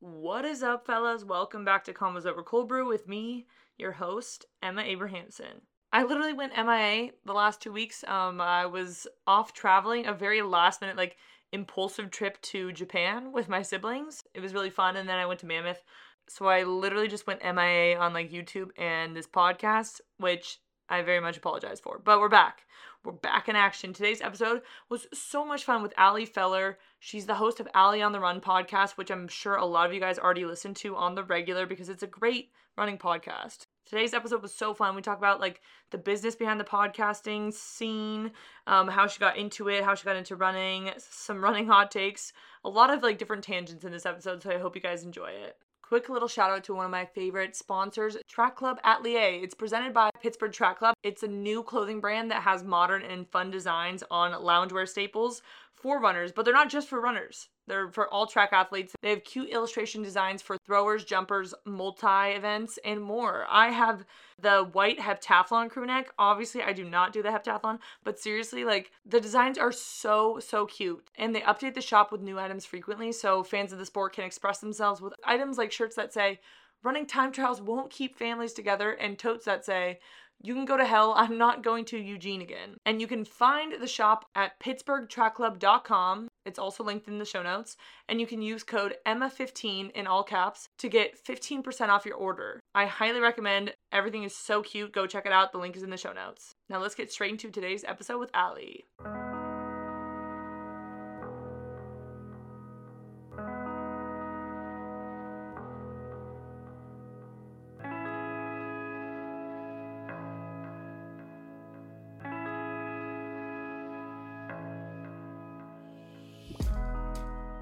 What is up, fellas? Welcome back to Convos Over Cold Brew with me, your host, Emma Abrahamson. I literally went MIA the last two weeks. Um, I was off traveling, a very last minute, like, impulsive trip to Japan with my siblings. It was really fun, and then I went to Mammoth. So I literally just went MIA on like YouTube and this podcast, which I very much apologize for. But we're back. We're back in action. Today's episode was so much fun with Ali Feller. She's the host of Ali on the Run podcast, which I'm sure a lot of you guys already listen to on the regular because it's a great running podcast. Today's episode was so fun. We talk about like the business behind the podcasting scene, um, how she got into it, how she got into running, some running hot takes, a lot of like different tangents in this episode. So I hope you guys enjoy it. Quick little shout out to one of my favorite sponsors, Track Club Atelier. It's presented by Pittsburgh Track Club. It's a new clothing brand that has modern and fun designs on loungewear staples for runners, but they're not just for runners. They're for all track athletes. They have cute illustration designs for throwers, jumpers, multi events, and more. I have the white heptathlon crew neck. Obviously, I do not do the heptathlon, but seriously, like the designs are so, so cute. And they update the shop with new items frequently, so fans of the sport can express themselves with items like shirts that say, Running time trials won't keep families together, and totes that say, you can go to hell. I'm not going to Eugene again. And you can find the shop at pittsburghtrackclub.com. It's also linked in the show notes. And you can use code EMMA15 in all caps to get 15% off your order. I highly recommend. Everything is so cute. Go check it out. The link is in the show notes. Now let's get straight into today's episode with Ali.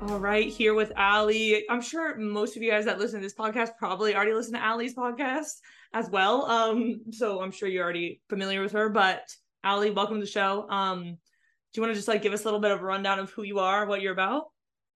All right, here with Ali. I'm sure most of you guys that listen to this podcast probably already listen to Ali's podcast as well. Um, so I'm sure you're already familiar with her. But Ali, welcome to the show. Um, do you want to just like give us a little bit of a rundown of who you are, what you're about?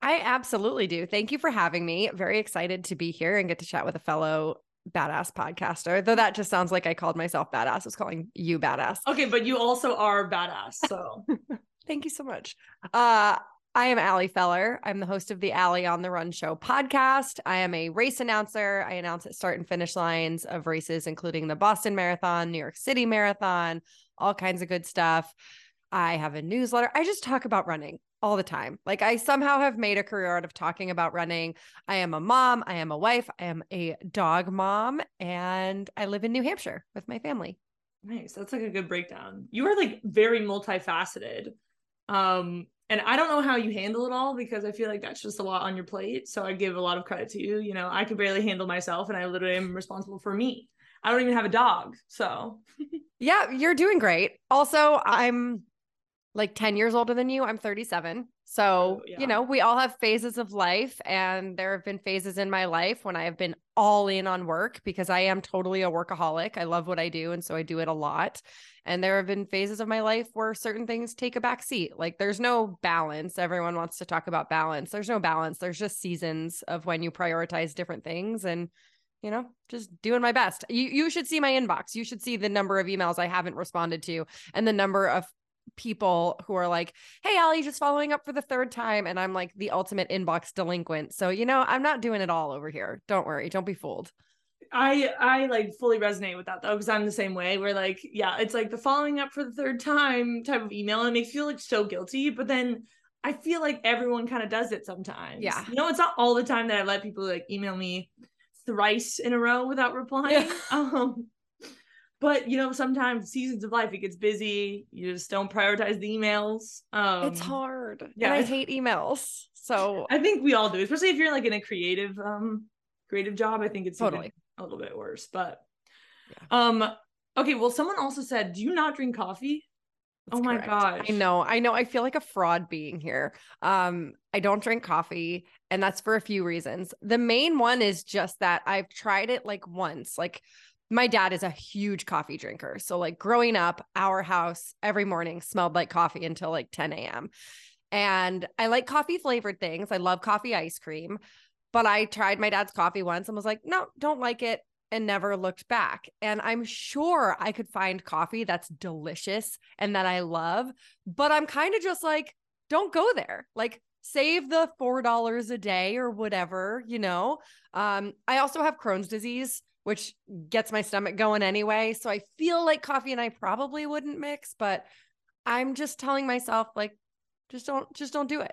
I absolutely do. Thank you for having me. Very excited to be here and get to chat with a fellow badass podcaster. Though that just sounds like I called myself badass. I was calling you badass. Okay, but you also are badass. So thank you so much. Uh I am Ali Feller. I'm the host of the Ali on the Run Show podcast. I am a race announcer. I announce at start and finish lines of races, including the Boston Marathon, New York City Marathon, all kinds of good stuff. I have a newsletter. I just talk about running all the time. Like I somehow have made a career out of talking about running. I am a mom, I am a wife, I am a dog mom, and I live in New Hampshire with my family. Nice. That's like a good breakdown. You are like very multifaceted. Um and I don't know how you handle it all because I feel like that's just a lot on your plate. So I give a lot of credit to you. You know, I could barely handle myself and I literally am responsible for me. I don't even have a dog. So Yeah, you're doing great. Also, I'm like 10 years older than you. I'm 37. So, yeah. you know, we all have phases of life. And there have been phases in my life when I have been all in on work because I am totally a workaholic. I love what I do. And so I do it a lot. And there have been phases of my life where certain things take a back seat. Like there's no balance. Everyone wants to talk about balance. There's no balance. There's just seasons of when you prioritize different things. And you know, just doing my best. You you should see my inbox. You should see the number of emails I haven't responded to and the number of people who are like, "Hey, Ali, just following up for the third time," and I'm like the ultimate inbox delinquent. So you know, I'm not doing it all over here. Don't worry, don't be fooled. I I like fully resonate with that though because I'm the same way. Where like yeah, it's like the following up for the third time type of email, and it makes you feel like so guilty. But then I feel like everyone kind of does it sometimes. Yeah, you know, it's not all the time that I let people like email me thrice in a row without replying. Yeah. Um, but you know sometimes seasons of life it gets busy you just don't prioritize the emails um it's hard yeah and i hate emails so i think we all do especially if you're like in a creative um creative job i think it's totally. a little bit worse but yeah. um okay well someone also said do you not drink coffee? That's oh my god i know i know i feel like a fraud being here. Um i don't drink coffee and that's for a few reasons. The main one is just that i've tried it like once like my dad is a huge coffee drinker. So, like growing up, our house every morning smelled like coffee until like 10 a.m. And I like coffee flavored things. I love coffee ice cream. But I tried my dad's coffee once and was like, no, don't like it, and never looked back. And I'm sure I could find coffee that's delicious and that I love. But I'm kind of just like, don't go there. Like, save the $4 a day or whatever, you know. Um, I also have Crohn's disease, which gets my stomach going anyway. So I feel like coffee and I probably wouldn't mix, but I'm just telling myself, like, just don't, just don't do it.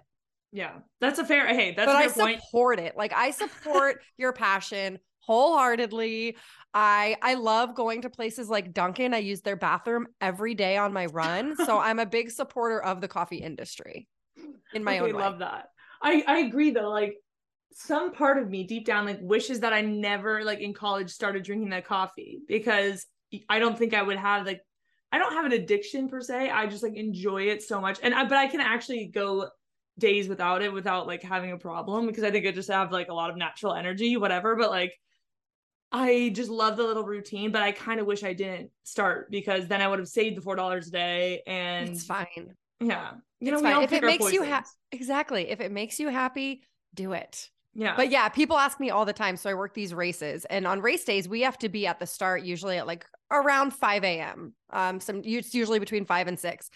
Yeah, that's a fair. Hey, that's but a I point. support it. Like I support your passion wholeheartedly. I I love going to places like Dunkin'. I use their bathroom every day on my run, so I'm a big supporter of the coffee industry. In my okay, own way. love that. I I agree though. Like some part of me deep down like wishes that I never like in college started drinking that coffee because I don't think I would have like I don't have an addiction per se. I just like enjoy it so much. And I but I can actually go days without it without like having a problem because I think I just have like a lot of natural energy, whatever. But like I just love the little routine, but I kind of wish I didn't start because then I would have saved the four dollars a day and it's fine. Yeah. You it's know, if it makes you happy exactly. If it makes you happy, do it. Yeah. But yeah, people ask me all the time. So I work these races, and on race days, we have to be at the start usually at like around 5 a.m. Um, some it's usually between five and six.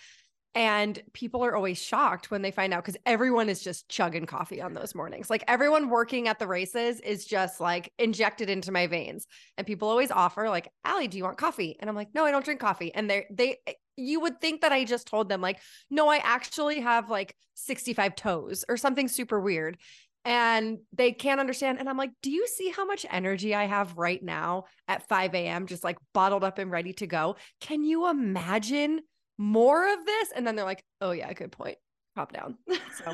And people are always shocked when they find out because everyone is just chugging coffee on those mornings. Like everyone working at the races is just like injected into my veins. And people always offer, like, Ali, do you want coffee? And I'm like, no, I don't drink coffee. And they they eh, you would think that I just told them, like, no, I actually have like 65 toes or something super weird. And they can't understand. And I'm like, do you see how much energy I have right now at 5 a.m., just like bottled up and ready to go? Can you imagine more of this? And then they're like, oh, yeah, good point. Pop down. So.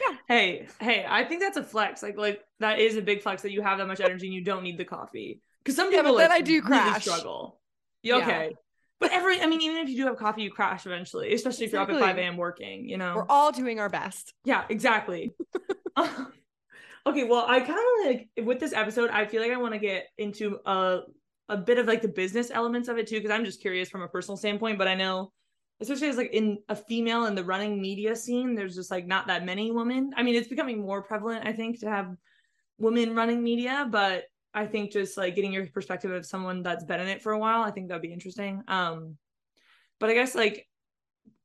yeah. Hey, hey, I think that's a flex. Like, like that is a big flex that you have that much energy and you don't need the coffee. Because some people yeah, like, I do crash. Really struggle. Yeah, okay. But every, I mean, even if you do have coffee, you crash eventually, especially exactly. if you're up at 5 a.m. working, you know? We're all doing our best. Yeah, exactly. okay, well, I kind of like with this episode, I feel like I want to get into a a bit of like the business elements of it too, because I'm just curious from a personal standpoint. But I know, especially as like in a female in the running media scene, there's just like not that many women. I mean, it's becoming more prevalent, I think, to have women running media, but I think just like getting your perspective of someone that's been in it for a while, I think that'd be interesting. Um, but I guess like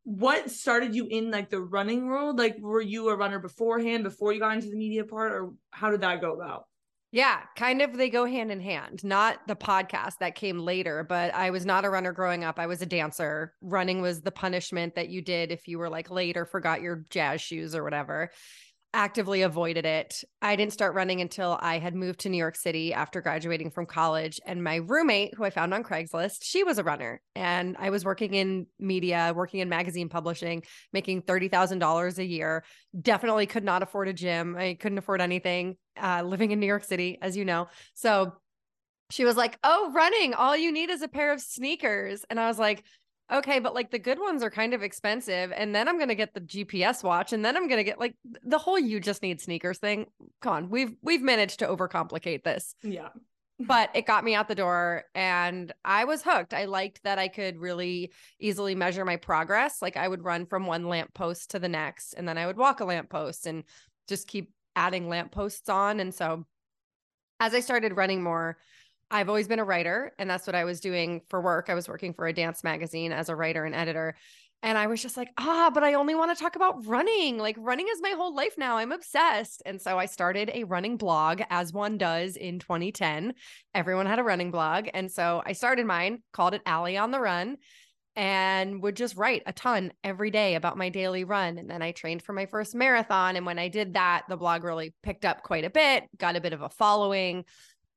what started you in like the running world? Like, were you a runner beforehand before you got into the media part, or how did that go about? Yeah, kind of they go hand in hand. Not the podcast that came later, but I was not a runner growing up. I was a dancer. Running was the punishment that you did if you were like late or forgot your jazz shoes or whatever actively avoided it. I didn't start running until I had moved to New York City after graduating from college. And my roommate, who I found on Craigslist, she was a runner. And I was working in media, working in magazine publishing, making $30,000 a year. Definitely could not afford a gym. I couldn't afford anything uh, living in New York City, as you know. So she was like, Oh, running, all you need is a pair of sneakers. And I was like, okay, but like the good ones are kind of expensive. And then I'm going to get the GPS watch and then I'm going to get like the whole you just need sneakers thing. Come on. We've, we've managed to overcomplicate this. Yeah. but it got me out the door and I was hooked. I liked that I could really easily measure my progress. Like I would run from one lamppost to the next and then I would walk a lamppost and just keep adding lampposts on. And so as I started running more, I've always been a writer, and that's what I was doing for work. I was working for a dance magazine as a writer and editor. And I was just like, ah, but I only want to talk about running. Like, running is my whole life now. I'm obsessed. And so I started a running blog, as one does in 2010. Everyone had a running blog. And so I started mine, called it Ali on the Run, and would just write a ton every day about my daily run. And then I trained for my first marathon. And when I did that, the blog really picked up quite a bit, got a bit of a following.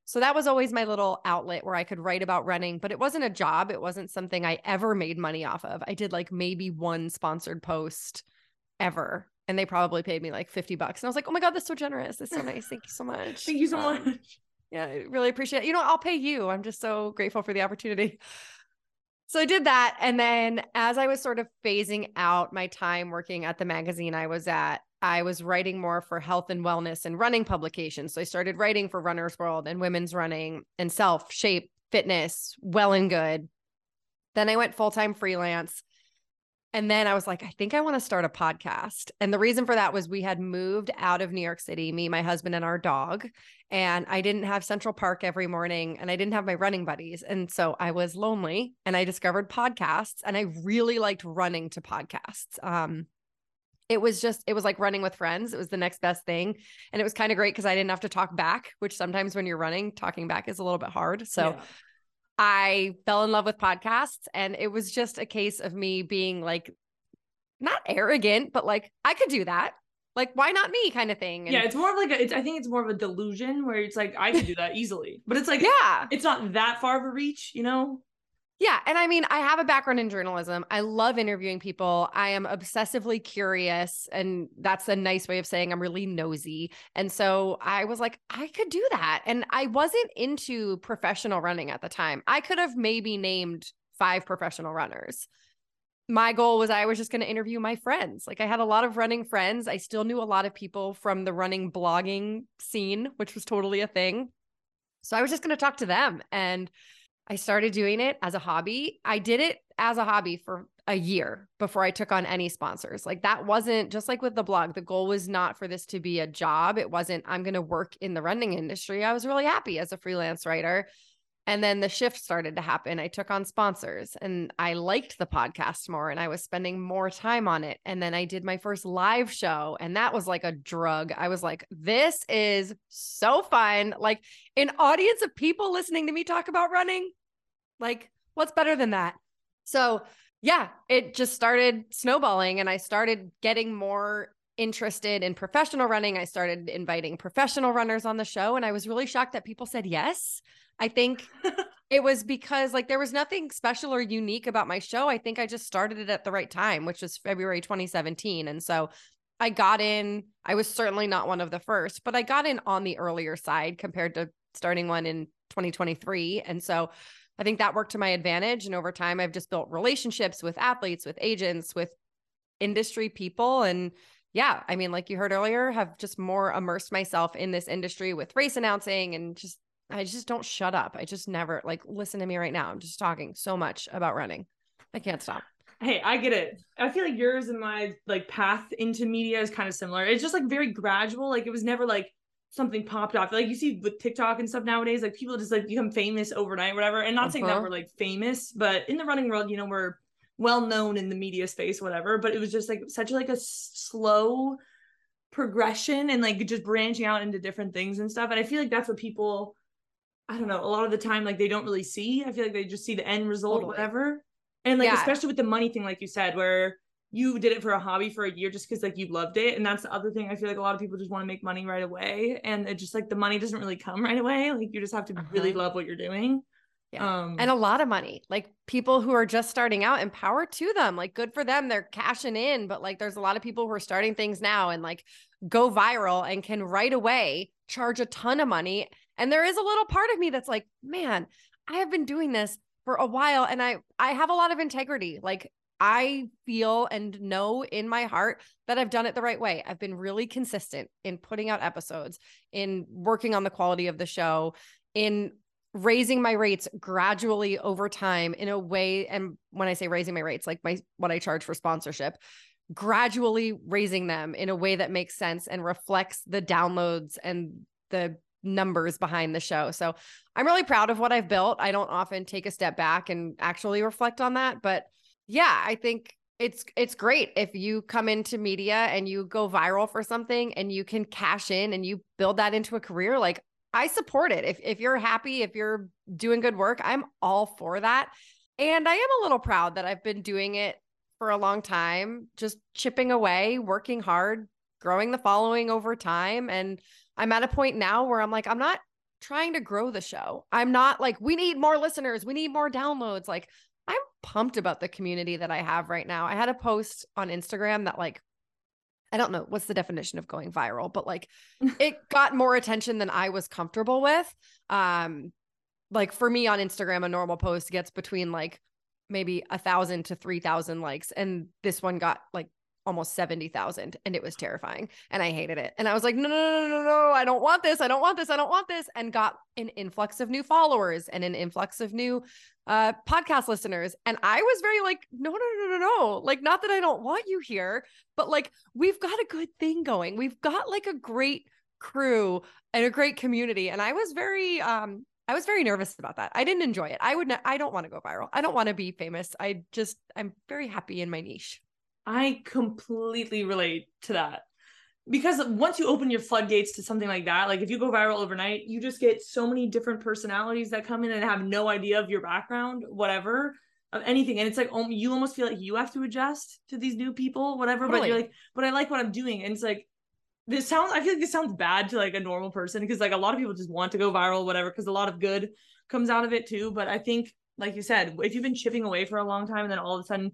So that was always my little outlet where I could write about running, but it wasn't a job. It wasn't something I ever made money off of. I did like maybe one sponsored post ever. And they probably paid me like 50 bucks. And I was like, oh my God, that's so generous. That's so nice. Thank you so much. Thank you so um, much. Yeah, I really appreciate it. You know, I'll pay you. I'm just so grateful for the opportunity. So I did that. And then as I was sort of phasing out my time working at the magazine I was at, I was writing more for health and wellness and running publications. So I started writing for Runner's World and Women's Running and Self, Shape, Fitness, Well and Good. Then I went full time freelance. And then I was like, I think I want to start a podcast. And the reason for that was we had moved out of New York City, me, my husband, and our dog. And I didn't have Central Park every morning and I didn't have my running buddies. And so I was lonely and I discovered podcasts and I really liked running to podcasts. Um, it was just it was like running with friends it was the next best thing and it was kind of great because i didn't have to talk back which sometimes when you're running talking back is a little bit hard so yeah. i fell in love with podcasts and it was just a case of me being like not arrogant but like i could do that. Like why not me? kind of thing and yeah it's more of like a, it's, i think it's more of a delusion where it's like i could do that easily. But it's like yeah. it's not that far of a reach you know yeah. And I mean, I have a background in journalism. I love interviewing people. I am obsessively curious. And that's a nice way of saying I'm really nosy. And so I was like, I could do that. And I wasn't into professional running at the time. I could have maybe named five professional runners. My goal was I was just going to interview my friends. Like I had a lot of running friends. I still knew a lot of people from the running blogging scene, which was totally a thing. So I was just going to talk to them. And I started doing it as a hobby. I did it as a hobby for a year before I took on any sponsors. Like that wasn't just like with the blog, the goal was not for this to be a job. It wasn't, I'm going to work in the running industry. I was really happy as a freelance writer. And then the shift started to happen. I took on sponsors and I liked the podcast more and I was spending more time on it. And then I did my first live show and that was like a drug. I was like, this is so fun. Like an audience of people listening to me talk about running. Like, what's better than that? So, yeah, it just started snowballing and I started getting more interested in professional running. I started inviting professional runners on the show and I was really shocked that people said yes. I think it was because like there was nothing special or unique about my show. I think I just started it at the right time, which was February 2017. And so I got in, I was certainly not one of the first, but I got in on the earlier side compared to starting one in 2023. And so I think that worked to my advantage. And over time, I've just built relationships with athletes, with agents, with industry people. And yeah, I mean, like you heard earlier, have just more immersed myself in this industry with race announcing and just I just don't shut up. I just never like listen to me right now. I'm just talking so much about running. I can't stop. Hey, I get it. I feel like yours and my like path into media is kind of similar. It's just like very gradual. Like it was never like something popped off. Like you see with TikTok and stuff nowadays, like people just like become famous overnight, whatever. And not uh-huh. saying that uh-huh. we're like famous, but in the running world, you know, we're well known in the media space, whatever. But it was just like such like a slow progression and like just branching out into different things and stuff. And I feel like that's what people I don't know, a lot of the time like they don't really see. I feel like they just see the end result, totally. whatever. And like yeah. especially with the money thing, like you said, where you did it for a hobby for a year just because like you loved it. And that's the other thing. I feel like a lot of people just want to make money right away. And it just like the money doesn't really come right away. Like you just have to uh-huh. really love what you're doing. Yeah. Um, and a lot of money. Like people who are just starting out, empower to them. Like good for them. They're cashing in. But like there's a lot of people who are starting things now and like go viral and can right away charge a ton of money and there is a little part of me that's like, man, I have been doing this for a while and I I have a lot of integrity. Like I feel and know in my heart that I've done it the right way. I've been really consistent in putting out episodes, in working on the quality of the show, in raising my rates gradually over time in a way and when I say raising my rates, like my what I charge for sponsorship, gradually raising them in a way that makes sense and reflects the downloads and the numbers behind the show. So I'm really proud of what I've built. I don't often take a step back and actually reflect on that, but yeah, I think it's it's great if you come into media and you go viral for something and you can cash in and you build that into a career like I support it. If if you're happy, if you're doing good work, I'm all for that. And I am a little proud that I've been doing it for a long time, just chipping away, working hard, growing the following over time and I'm at a point now where I'm like, I'm not trying to grow the show. I'm not like, we need more listeners, we need more downloads. Like, I'm pumped about the community that I have right now. I had a post on Instagram that, like, I don't know what's the definition of going viral, but like it got more attention than I was comfortable with. Um, like for me on Instagram, a normal post gets between like maybe a thousand to three thousand likes, and this one got like almost 70,000 and it was terrifying and I hated it. And I was like, no, no, no, no, no, I don't want this. I don't want this. I don't want this. And got an influx of new followers and an influx of new uh, podcast listeners. And I was very like, no, no, no, no, no. Like, not that I don't want you here, but like, we've got a good thing going. We've got like a great crew and a great community. And I was very, um, I was very nervous about that. I didn't enjoy it. I would, not, I don't want to go viral. I don't want to be famous. I just, I'm very happy in my niche. I completely relate to that. Because once you open your floodgates to something like that, like if you go viral overnight, you just get so many different personalities that come in and have no idea of your background, whatever, of anything. And it's like um, you almost feel like you have to adjust to these new people, whatever. Totally. But you're like, but I like what I'm doing. And it's like, this sounds I feel like this sounds bad to like a normal person because like a lot of people just want to go viral, whatever, because a lot of good comes out of it too. But I think, like you said, if you've been chipping away for a long time and then all of a sudden,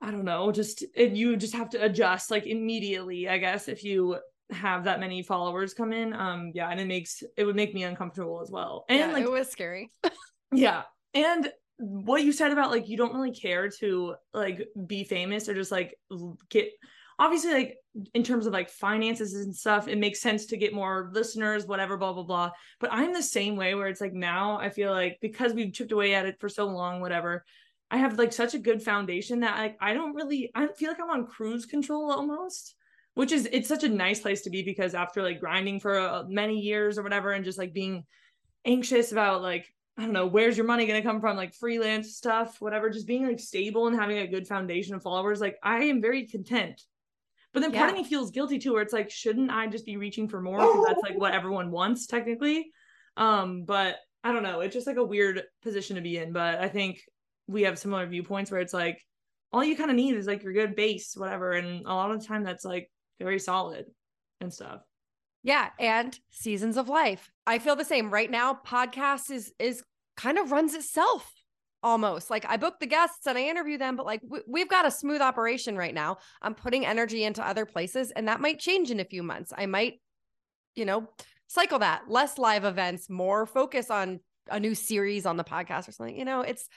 I don't know, just it, you just have to adjust like immediately, I guess, if you have that many followers come in. Um, yeah, and it makes it would make me uncomfortable as well. And yeah, like it was scary. yeah. And what you said about like you don't really care to like be famous or just like get obviously like in terms of like finances and stuff it makes sense to get more listeners whatever blah blah blah but i'm the same way where it's like now i feel like because we've chipped away at it for so long whatever i have like such a good foundation that like i don't really i feel like i'm on cruise control almost which is it's such a nice place to be because after like grinding for uh, many years or whatever and just like being anxious about like I don't know, where's your money going to come from? Like freelance stuff, whatever, just being like stable and having a good foundation of followers. Like I am very content but then part of me feels guilty too, where it's like, shouldn't I just be reaching for more? Because that's like what everyone wants technically. Um, but I don't know. It's just like a weird position to be in. But I think we have similar viewpoints where it's like all you kind of need is like your good base, whatever. And a lot of the time that's like very solid and stuff. Yeah. And seasons of life. I feel the same right now. Podcast is is kind of runs itself almost like I book the guests and I interview them, but like we, have got a smooth operation right now. I'm putting energy into other places, and that might change in a few months. I might, you know, cycle that less live events, more focus on a new series on the podcast or something. You know, it's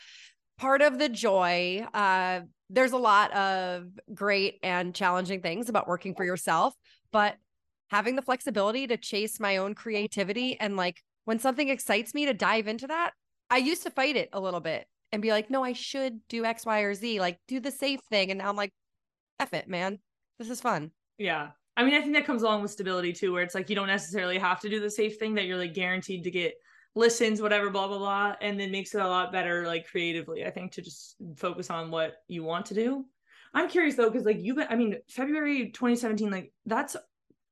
part of the joy. Uh, there's a lot of great and challenging things about working for yourself, but having the flexibility to chase my own creativity and like when something excites me to dive into that I used to fight it a little bit and be like, no, I should do X, Y, or Z, like do the safe thing. And now I'm like, F it, man. This is fun. Yeah. I mean, I think that comes along with stability too, where it's like you don't necessarily have to do the safe thing that you're like guaranteed to get listens, whatever, blah, blah, blah. And then makes it a lot better, like creatively, I think, to just focus on what you want to do. I'm curious though, because like you've been, I mean, February 2017, like that's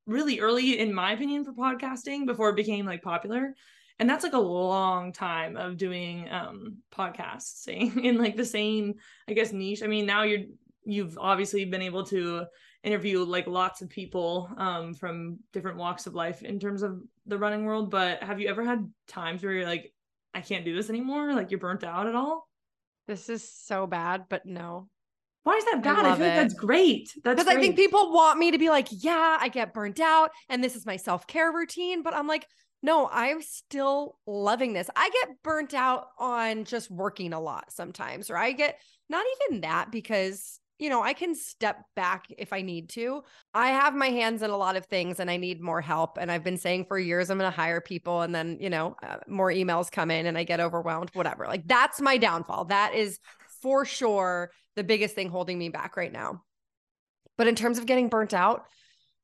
really early in my opinion for podcasting before it became like popular and that's like a long time of doing um podcasting in like the same i guess niche i mean now you're you've obviously been able to interview like lots of people um from different walks of life in terms of the running world but have you ever had times where you're like i can't do this anymore like you're burnt out at all this is so bad but no why is that bad? I, I feel it. like that's great. That's because I think people want me to be like, yeah, I get burnt out and this is my self care routine. But I'm like, no, I'm still loving this. I get burnt out on just working a lot sometimes, or I get not even that because, you know, I can step back if I need to. I have my hands in a lot of things and I need more help. And I've been saying for years, I'm going to hire people. And then, you know, uh, more emails come in and I get overwhelmed, whatever. Like that's my downfall. That is for sure the biggest thing holding me back right now. But in terms of getting burnt out,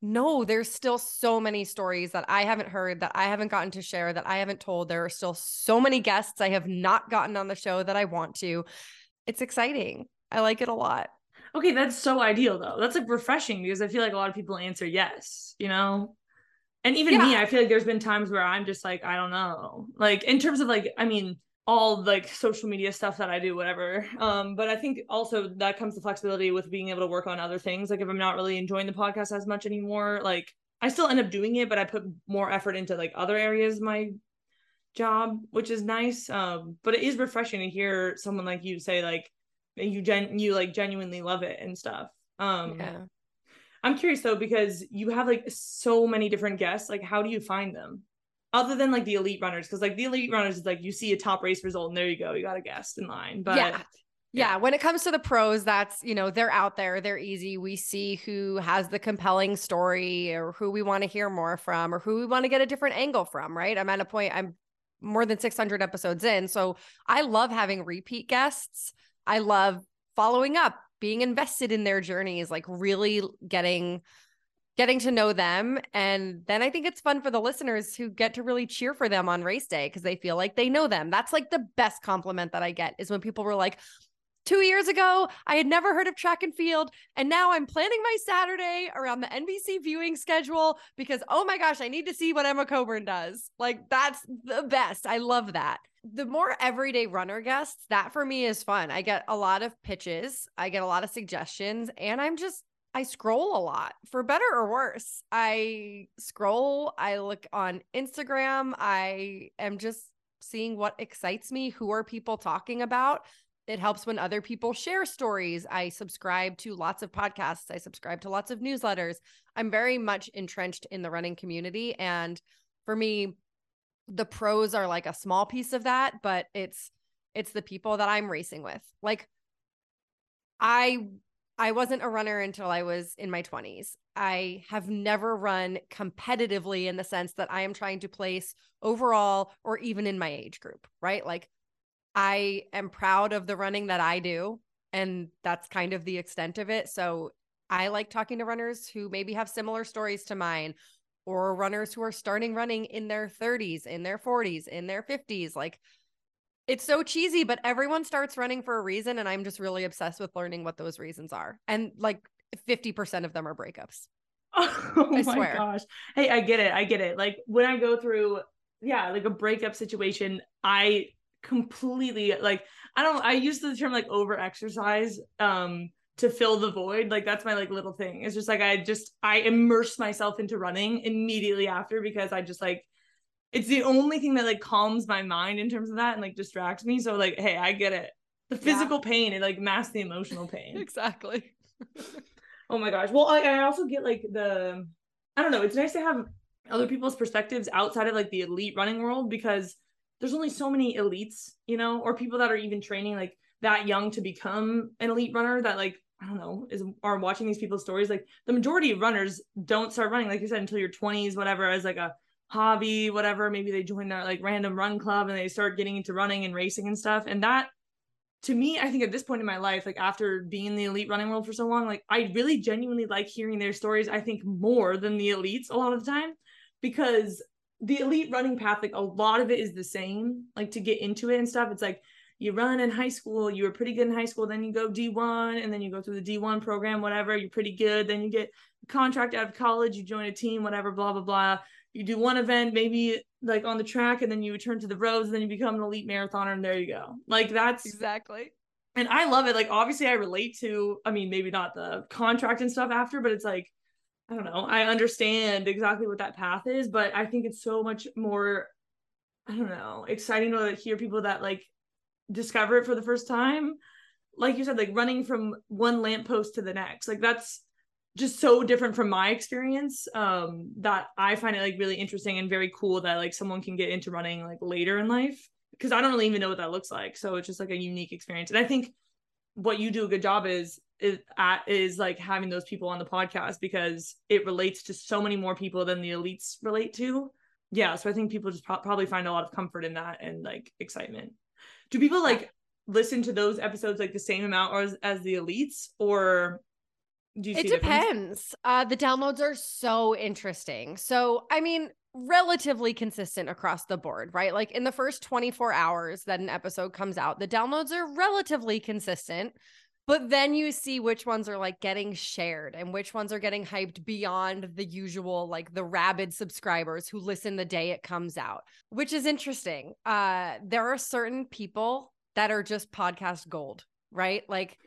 no, there's still so many stories that I haven't heard, that I haven't gotten to share, that I haven't told. There are still so many guests I have not gotten on the show that I want to. It's exciting. I like it a lot. Okay, that's so ideal though. That's like refreshing because I feel like a lot of people answer yes, you know? And even yeah. me, I feel like there's been times where I'm just like, I don't know. Like in terms of like, I mean, all like social media stuff that I do, whatever. Um, but I think also that comes to flexibility with being able to work on other things. Like if I'm not really enjoying the podcast as much anymore, like I still end up doing it, but I put more effort into like other areas my job, which is nice. Um, but it is refreshing to hear someone like you say like you gen you like genuinely love it and stuff. Um yeah. I'm curious though because you have like so many different guests. Like how do you find them? other than like the elite runners because like the elite runners is like you see a top race result and there you go you got a guest in line but yeah. Yeah, when it comes to the pros, that's, you know, they're out there, they're easy. We see who has the compelling story or who we want to hear more from or who we want to get a different angle from, right? I'm at a point, I'm more than 600 episodes in. So I love having repeat guests. I love following up, being invested in their journeys, like really getting getting to know them. And then I think it's fun for the listeners who get to really cheer for them on race day because they feel like they know them. That's like the best compliment that I get is when people were like, Two years ago, I had never heard of track and field. And now I'm planning my Saturday around the NBC viewing schedule because, oh my gosh, I need to see what Emma Coburn does. Like, that's the best. I love that. The more everyday runner guests, that for me is fun. I get a lot of pitches, I get a lot of suggestions, and I'm just I scroll a lot for better or worse. I scroll, I look on Instagram, I am just seeing what excites me, who are people talking about. It helps when other people share stories. I subscribe to lots of podcasts, I subscribe to lots of newsletters. I'm very much entrenched in the running community and for me the pros are like a small piece of that, but it's it's the people that I'm racing with. Like I I wasn't a runner until I was in my 20s. I have never run competitively in the sense that I am trying to place overall or even in my age group, right? Like I am proud of the running that I do. And that's kind of the extent of it. So I like talking to runners who maybe have similar stories to mine or runners who are starting running in their 30s, in their 40s, in their 50s. Like it's so cheesy, but everyone starts running for a reason. And I'm just really obsessed with learning what those reasons are. And like 50% of them are breakups. Oh I my swear. gosh. Hey, I get it. I get it. Like when I go through, yeah, like a breakup situation, I completely like I don't I use the term like over exercise um to fill the void. Like that's my like little thing. It's just like I just I immerse myself into running immediately after because I just like it's the only thing that like calms my mind in terms of that and like distracts me. So like, hey, I get it. The physical yeah. pain, it like masks the emotional pain. exactly. oh my gosh. Well, I, I also get like the I don't know, it's nice to have other people's perspectives outside of like the elite running world because there's only so many elites, you know, or people that are even training like that young to become an elite runner that like I don't know, is are watching these people's stories. Like the majority of runners don't start running, like you said, until your 20s, whatever, as like a hobby, whatever. Maybe they join their like random run club and they start getting into running and racing and stuff. And that to me, I think at this point in my life, like after being in the elite running world for so long, like I really genuinely like hearing their stories, I think more than the elites a lot of the time. Because the elite running path, like a lot of it is the same, like to get into it and stuff. It's like you run in high school, you were pretty good in high school, then you go D1 and then you go through the D1 program, whatever, you're pretty good. Then you get a contract out of college, you join a team, whatever, blah, blah, blah. You do one event maybe like on the track and then you return to the roads and then you become an elite marathoner and there you go. Like that's exactly. And i love it. Like obviously i relate to i mean maybe not the contract and stuff after but it's like i don't know i understand exactly what that path is but i think it's so much more i don't know exciting to hear people that like discover it for the first time like you said like running from one lamppost to the next like that's just so different from my experience um that i find it like really interesting and very cool that like someone can get into running like later in life because i don't really even know what that looks like so it's just like a unique experience and i think what you do a good job is is at is like having those people on the podcast because it relates to so many more people than the elites relate to yeah so i think people just pro- probably find a lot of comfort in that and like excitement do people like listen to those episodes like the same amount as, as the elites or do you it depends. Uh, the downloads are so interesting. So, I mean, relatively consistent across the board, right? Like in the first 24 hours that an episode comes out, the downloads are relatively consistent. But then you see which ones are like getting shared and which ones are getting hyped beyond the usual, like the rabid subscribers who listen the day it comes out, which is interesting. Uh, there are certain people that are just podcast gold, right? Like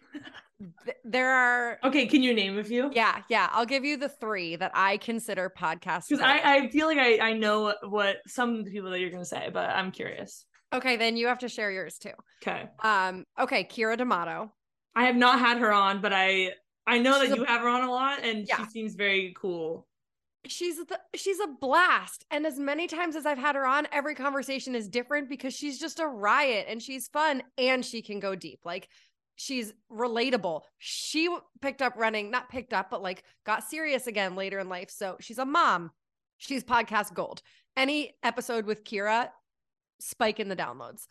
there are okay can you name a few? Yeah yeah i'll give you the three that i consider podcasts because I, I feel like I, I know what some people that you're gonna say but i'm curious. Okay then you have to share yours too. Okay. Um okay Keira D'Amato i have not had her on but i i know she's that a, you have her on a lot and yeah. she seems very cool she's the, she's a blast and as many times as i've had her on every conversation is different because she's just a riot and she's fun and she can go deep like she's relatable. She picked up running, not picked up, but like got serious again later in life. So she's a mom. She's podcast gold. Any episode with Keira, spike in the downloads.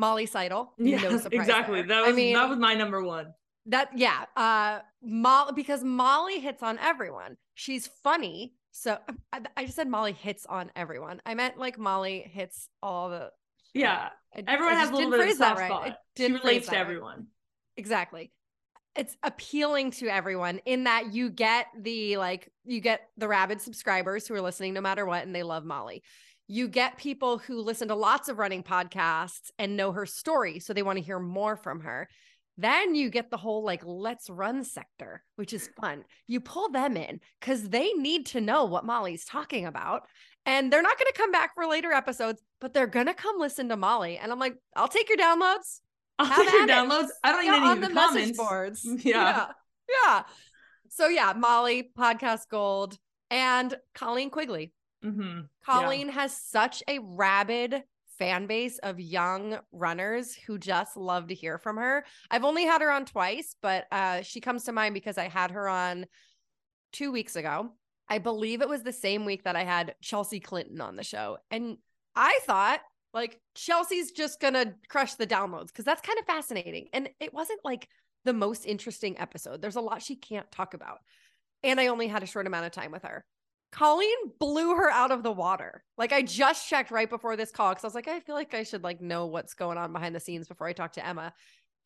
Molly Seidel. Yeah, no exactly. There. That was I mean, that was my number one. That yeah. Uh Molly because Molly hits on everyone. She's funny. So I, I just said Molly hits on everyone. I meant like Molly hits all the yeah. I, everyone I has a little bit of soft right. spot. She relates to everyone. Right. exactly it's appealing to everyone in that you get the like you get the rabid subscribers who are listening no matter what and they love Molly. You get people who listen to lots of running podcasts and know her story so they want to hear more from her. Then you get the whole like let's run sector, which is fun. You pull them in cuz they need to know what Molly's talking about and they're not going to come back for later episodes, but they're going to come listen to Molly and I'm like, I'll take your downloads. I'll take your downloads. It. I don't even yeah, need the, comments. boards. Yeah. yeah. Yeah. So yeah, Molly, Podcast Gold, and Colleen Quigley. Mm-hmm. Colleen yeah. has such a rabid fan base of young runners who just love to hear from her. I've only had her on twice, but uh, she comes to mind because I had her on two weeks ago. I believe it was the same week that I had Chelsea Clinton on the show. And I thought like Chelsea's just gonna crush the downloads because that's kind of fascinating. And it wasn't like the most interesting episode. There's a lot she can't talk about. And I only had a short amount of time with her. Colleen blew her out of the water. Like I just checked right before this call because I was like, I feel like I should like know what's going on behind the scenes before I talk to Emma.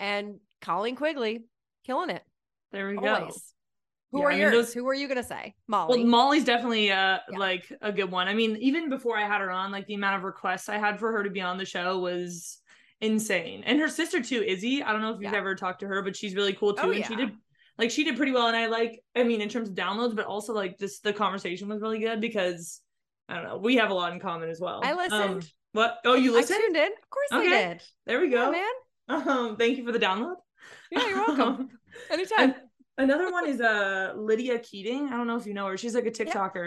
And Colleen Quigley killing it. There we Always. go. Who yeah, are I mean, yours? Those, Who are you gonna say? Molly. Well, Molly's definitely uh yeah. like a good one. I mean, even before I had her on, like the amount of requests I had for her to be on the show was insane. And her sister too, Izzy. I don't know if you've yeah. ever talked to her, but she's really cool too. Oh, and she did like she did pretty well. And I like, I mean, in terms of downloads, but also like just the conversation was really good because I don't know, we have a lot in common as well. I listened. Um, what? Oh, you listened? I tuned in. Of course okay. I did. There we go. man. Um, thank you for the download. Yeah, you're welcome. Anytime. Another one is uh Lydia Keating. I don't know if you know her. She's like a TikToker.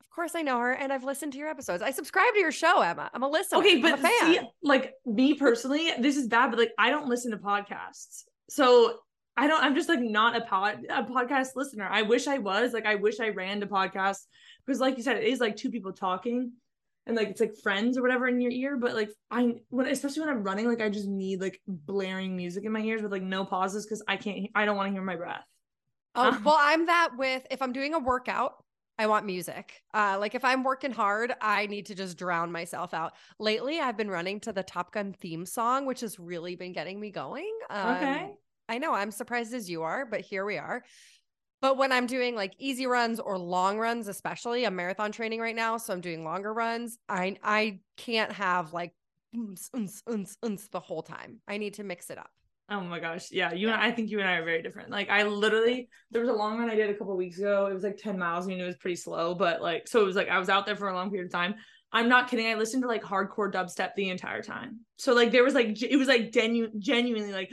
Of course I know her and I've listened to your episodes. I subscribe to your show, Emma. I'm a listener. Okay, but see, like me personally, this is bad, but like I don't listen to podcasts. So I don't I'm just like not a pod a podcast listener. I wish I was. Like I wish I ran to podcasts because like you said, it is like two people talking and like it's like friends or whatever in your ear but like i when especially when i'm running like i just need like blaring music in my ears with like no pauses because i can't i don't want to hear my breath Oh, well, I'm that with if I'm doing a workout, I want music. Uh, like if I'm working hard, I need to just drown myself out. Lately, I've been running to the Top Gun theme song, which has really been getting me going. Um, okay. I know I'm surprised as you are, but here we are. But when I'm doing like easy runs or long runs, especially I'm marathon training right now, so I'm doing longer runs. I I can't have like uns, uns, uns, uns the whole time. I need to mix it up. Oh my gosh. Yeah. You and I, I think you and I are very different. Like I literally there was a long run I did a couple weeks ago. It was like 10 miles. I mean, it was pretty slow, but like so it was like I was out there for a long period of time. I'm not kidding. I listened to like hardcore dubstep the entire time. So like there was like it was like genu- genuinely like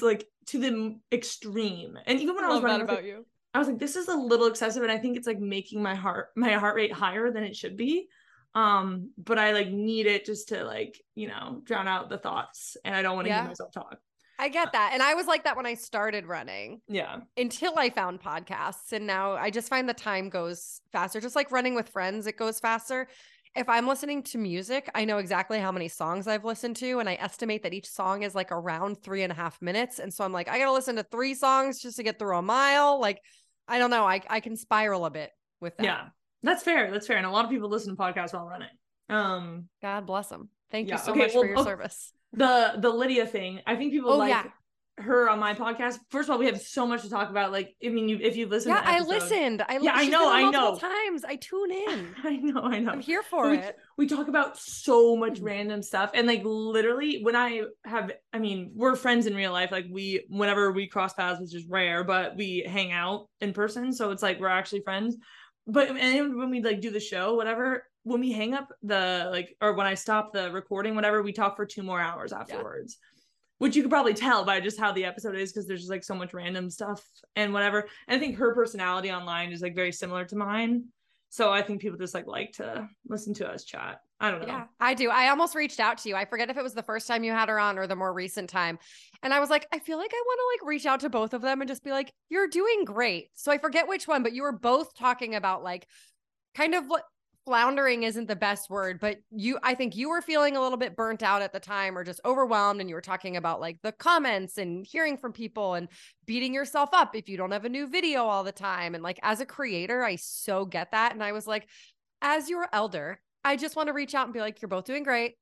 like to the extreme. And even when I, I was running about you. I was like, this is a little excessive, and I think it's like making my heart my heart rate higher than it should be. Um, but I like need it just to like, you know, drown out the thoughts and I don't want to yeah. hear myself talk. I get that. And I was like that when I started running. Yeah. Until I found podcasts. And now I just find the time goes faster. Just like running with friends, it goes faster. If I'm listening to music, I know exactly how many songs I've listened to. And I estimate that each song is like around three and a half minutes. And so I'm like, I got to listen to three songs just to get through a mile. Like, I don't know. I, I can spiral a bit with that. Yeah. That's fair. That's fair. And a lot of people listen to podcasts while running. Um, God bless them. Thank yeah. you so okay, much well, for your service the the Lydia thing. I think people oh, like yeah. Her on my podcast. First of all, we have so much to talk about. Like, I mean, you, if you listen, yeah, I listened. I yeah, I know, I know. Times I tune in. I know, I know. I'm here for we, it. We talk about so much mm. random stuff, and like literally, when I have, I mean, we're friends in real life. Like we, whenever we cross paths, which is rare, but we hang out in person, so it's like we're actually friends. But and when we like do the show, whatever, when we hang up the like or when I stop the recording, whatever, we talk for two more hours afterwards. Yeah. Which you could probably tell by just how the episode is because there's just like so much random stuff and whatever. And I think her personality online is like very similar to mine. So I think people just like like to listen to us chat. I don't know. Yeah, I do. I almost reached out to you. I forget if it was the first time you had her on or the more recent time. And I was like, I feel like I want to like reach out to both of them and just be like, you're doing great. So I forget which one, but you were both talking about like kind of what floundering isn't the best word, but you, I think you were feeling a little bit burnt out at the time or just overwhelmed. And you were talking about like the comments and hearing from people and beating yourself up if you don't have a new video all the time. And like as a creator, I so get that. And I was like, as your elder, I just want to reach out and be like, you're both doing great.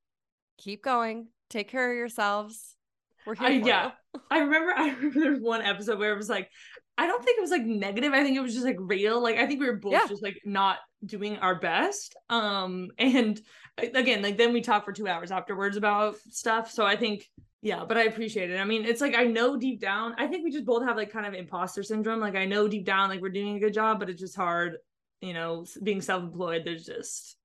Keep going. Take care of yourselves. We're here. I, yeah. I remember I remember there was one episode where it was like I don't think it was like negative. I think it was just like real. Like I think we were both yeah. just like not doing our best. Um and again, like then we talk for 2 hours afterwards about stuff. So I think yeah, but I appreciate it. I mean, it's like I know deep down, I think we just both have like kind of imposter syndrome. Like I know deep down like we're doing a good job, but it's just hard, you know, being self-employed. There's just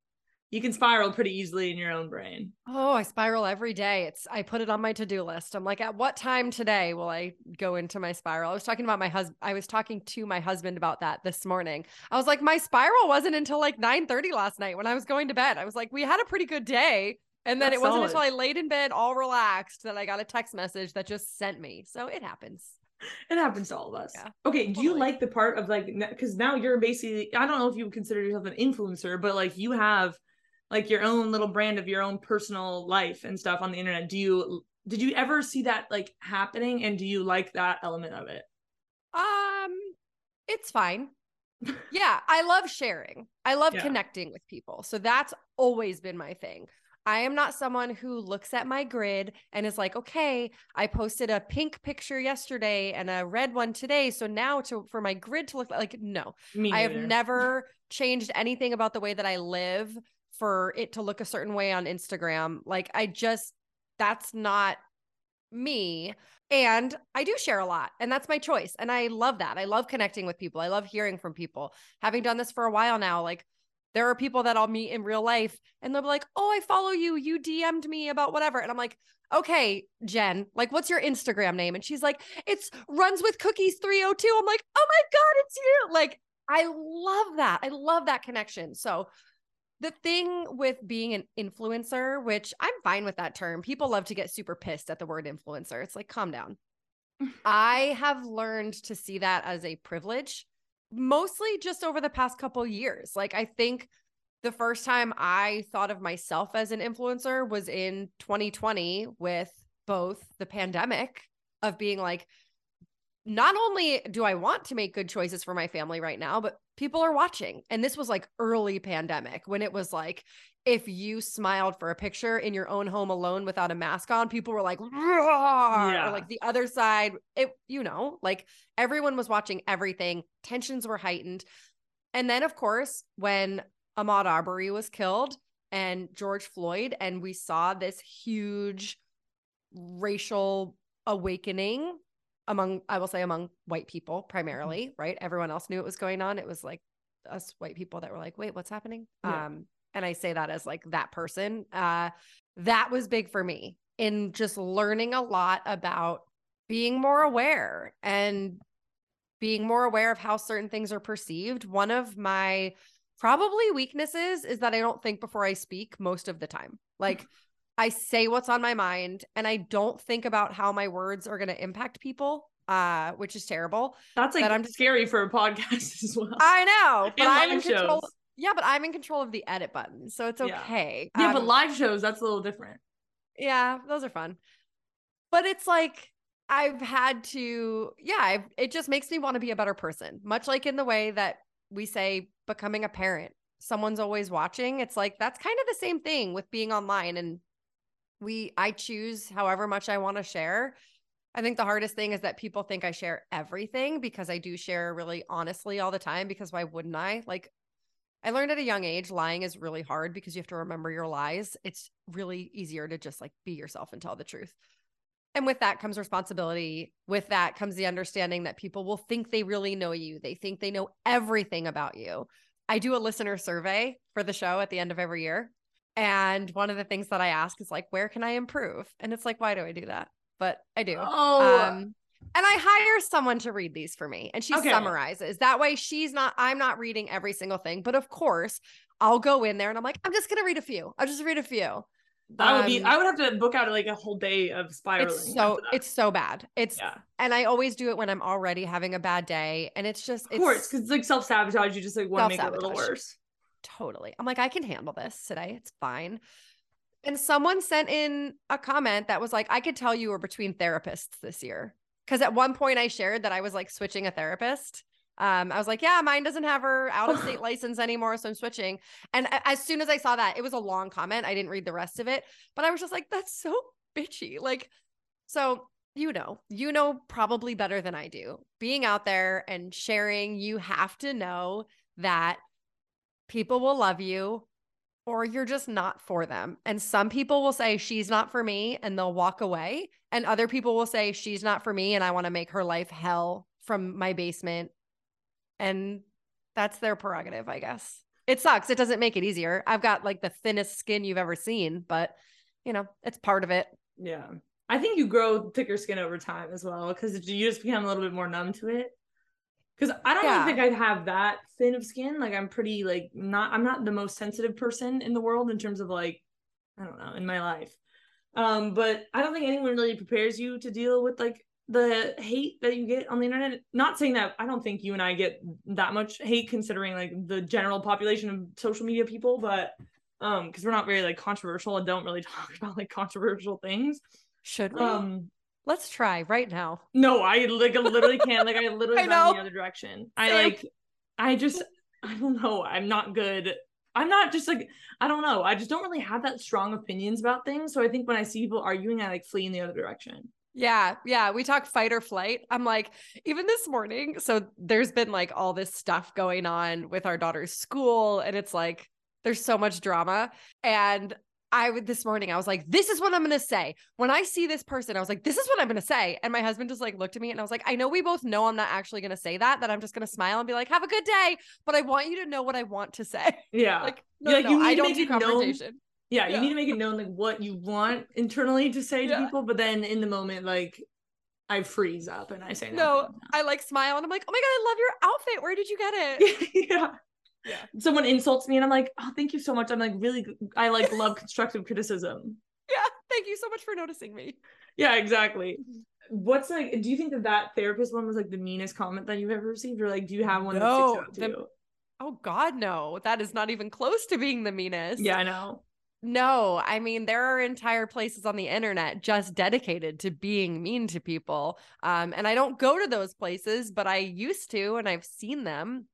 you can spiral pretty easily in your own brain. Oh, I spiral every day. It's I put it on my to-do list. I'm like, at what time today will I go into my spiral? I was talking about my husband. I was talking to my husband about that this morning. I was like, my spiral wasn't until like 9 30 last night when I was going to bed. I was like, we had a pretty good day. And then That's it wasn't solid. until I laid in bed all relaxed that I got a text message that just sent me. So it happens. It happens to all of us. Yeah, okay. Do you like the part of like, because now you're basically, I don't know if you would consider yourself an influencer, but like you have like your own little brand of your own personal life and stuff on the internet. Do you, did you ever see that like happening? And do you like that element of it? Um, it's fine. yeah, I love sharing. I love yeah. connecting with people. So that's always been my thing. I am not someone who looks at my grid and is like, okay, I posted a pink picture yesterday and a red one today. So now to for my grid to look like no, I have never changed anything about the way that I live for it to look a certain way on Instagram. Like I just that's not me. And I do share a lot, and that's my choice. And I love that. I love connecting with people. I love hearing from people. Having done this for a while now, like there are people that I'll meet in real life and they'll be like, Oh, I follow you. You DM'd me about whatever. And I'm like, Okay, Jen, like, what's your Instagram name? And she's like, It's runs with cookies 302. I'm like, Oh my God, it's you. Like, I love that. I love that connection. So, the thing with being an influencer, which I'm fine with that term, people love to get super pissed at the word influencer. It's like, calm down. I have learned to see that as a privilege mostly just over the past couple years. Like I think the first time I thought of myself as an influencer was in 2020 with both the pandemic of being like not only do I want to make good choices for my family right now, but people are watching. And this was like early pandemic when it was like, if you smiled for a picture in your own home alone without a mask on, people were like, yeah. or like the other side, it, you know, like everyone was watching everything. Tensions were heightened. And then, of course, when Ahmaud Arbery was killed and George Floyd, and we saw this huge racial awakening among, I will say, among white people primarily, mm-hmm. right? Everyone else knew what was going on. It was like us white people that were like, wait, what's happening? Yeah. Um, and I say that as like that person. Uh, that was big for me in just learning a lot about being more aware and being more aware of how certain things are perceived. One of my probably weaknesses is that I don't think before I speak most of the time. Like I say what's on my mind and I don't think about how my words are going to impact people uh, which is terrible. That's like that I'm just, scary for a podcast as well. I know, but I'm in control. Shows. Yeah, but I'm in control of the edit button, so it's okay. Yeah, yeah um, but live shows that's a little different. Yeah, those are fun. But it's like I've had to, yeah, I've, it just makes me want to be a better person. Much like in the way that we say becoming a parent, someone's always watching. It's like that's kind of the same thing with being online and we I choose however much I want to share. I think the hardest thing is that people think I share everything because I do share really honestly all the time because why wouldn't I? Like I learned at a young age lying is really hard because you have to remember your lies. It's really easier to just like be yourself and tell the truth. And with that comes responsibility. With that comes the understanding that people will think they really know you. They think they know everything about you. I do a listener survey for the show at the end of every year. And one of the things that I ask is like, where can I improve? And it's like, why do I do that? But I do. Oh, um, and I hire someone to read these for me and she okay. summarizes. That way she's not I'm not reading every single thing, but of course, I'll go in there and I'm like, I'm just going to read a few. I'll just read a few. That would be um, I would have to book out like a whole day of spiraling. It's so it's so bad. It's yeah. and I always do it when I'm already having a bad day. And it's just Of course, because it's like self-sabotage. You just like want to make it a little worse. Totally. I'm like, I can handle this today. It's fine. And someone sent in a comment that was like, I could tell you were between therapists this year. Because at one point I shared that I was like switching a therapist. Um, I was like, yeah, mine doesn't have her out of state license anymore, so I'm switching. And as soon as I saw that, it was a long comment. I didn't read the rest of it, but I was just like, that's so bitchy. Like, so you know, you know probably better than I do. Being out there and sharing, you have to know that people will love you or you're just not for them. And some people will say, she's not for me, and they'll walk away. And other people will say, she's not for me, and I want to make her life hell from my basement. And that's their prerogative, I guess. It sucks. It doesn't make it easier. I've got like the thinnest skin you've ever seen, but you know, it's part of it. Yeah. I think you grow thicker skin over time as well because you just become a little bit more numb to it. Because I don't yeah. think I'd have that thin of skin. Like I'm pretty like not I'm not the most sensitive person in the world in terms of like I don't know in my life. Um, but I don't think anyone really prepares you to deal with like the hate that you get on the internet. Not saying that I don't think you and I get that much hate considering like the general population of social media people, but um, because we're not very like controversial and don't really talk about like controversial things. Should we? Um, let's try right now. No, I like literally can't. Like I literally I know. the other direction. I like I just I don't know. I'm not good. I'm not just like I don't know. I just don't really have that strong opinions about things. So I think when I see people arguing, I like flee in the other direction. Yeah, yeah. We talk fight or flight. I'm like, even this morning. So there's been like all this stuff going on with our daughter's school, and it's like there's so much drama. And I would this morning, I was like, this is what I'm gonna say. When I see this person, I was like, this is what I'm gonna say. And my husband just like looked at me and I was like, I know we both know I'm not actually gonna say that, that I'm just gonna smile and be like, have a good day. But I want you to know what I want to say. Yeah. like, no, like, no, no I don't do confrontation. Known, yeah, yeah, you need to make it known like what you want internally to say to yeah. people, but then in the moment, like I freeze up and I say no. I like smile and I'm like, oh my god, I love your outfit. Where did you get it? yeah yeah. someone insults me and I'm like, oh, thank you so much. I'm like, really, I like love constructive criticism. Yeah. Thank you so much for noticing me. Yeah, exactly. Mm-hmm. What's like, do you think that that therapist one was like the meanest comment that you've ever received? Or like, do you have one no, that sticks out to you? Oh God, no. That is not even close to being the meanest. Yeah, I know. No, I mean there are entire places on the internet just dedicated to being mean to people. Um, and I don't go to those places, but I used to, and I've seen them.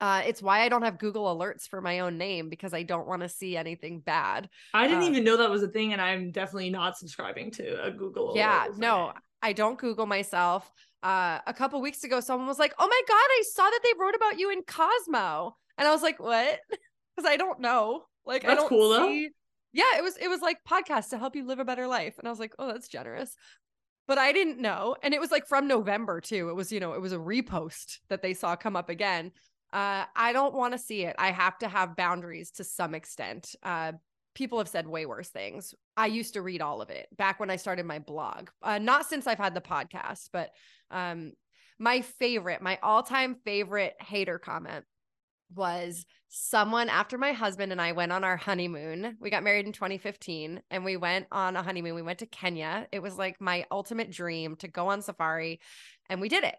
Uh, it's why I don't have Google alerts for my own name because I don't want to see anything bad. I didn't uh, even know that was a thing, and I'm definitely not subscribing to a Google. Yeah, no, I don't Google myself. Uh, a couple weeks ago, someone was like, "Oh my god, I saw that they wrote about you in Cosmo," and I was like, "What?" Because I don't know. Like, that's I don't cool see... though. Yeah, it was. It was like podcast to help you live a better life, and I was like, "Oh, that's generous." but I didn't know. And it was like from November too. It was, you know, it was a repost that they saw come up again. Uh, I don't want to see it. I have to have boundaries to some extent. Uh, people have said way worse things. I used to read all of it back when I started my blog. Uh, not since I've had the podcast, but um, my favorite, my all-time favorite hater comment was someone after my husband and I went on our honeymoon. We got married in 2015 and we went on a honeymoon. We went to Kenya. It was like my ultimate dream to go on safari and we did it.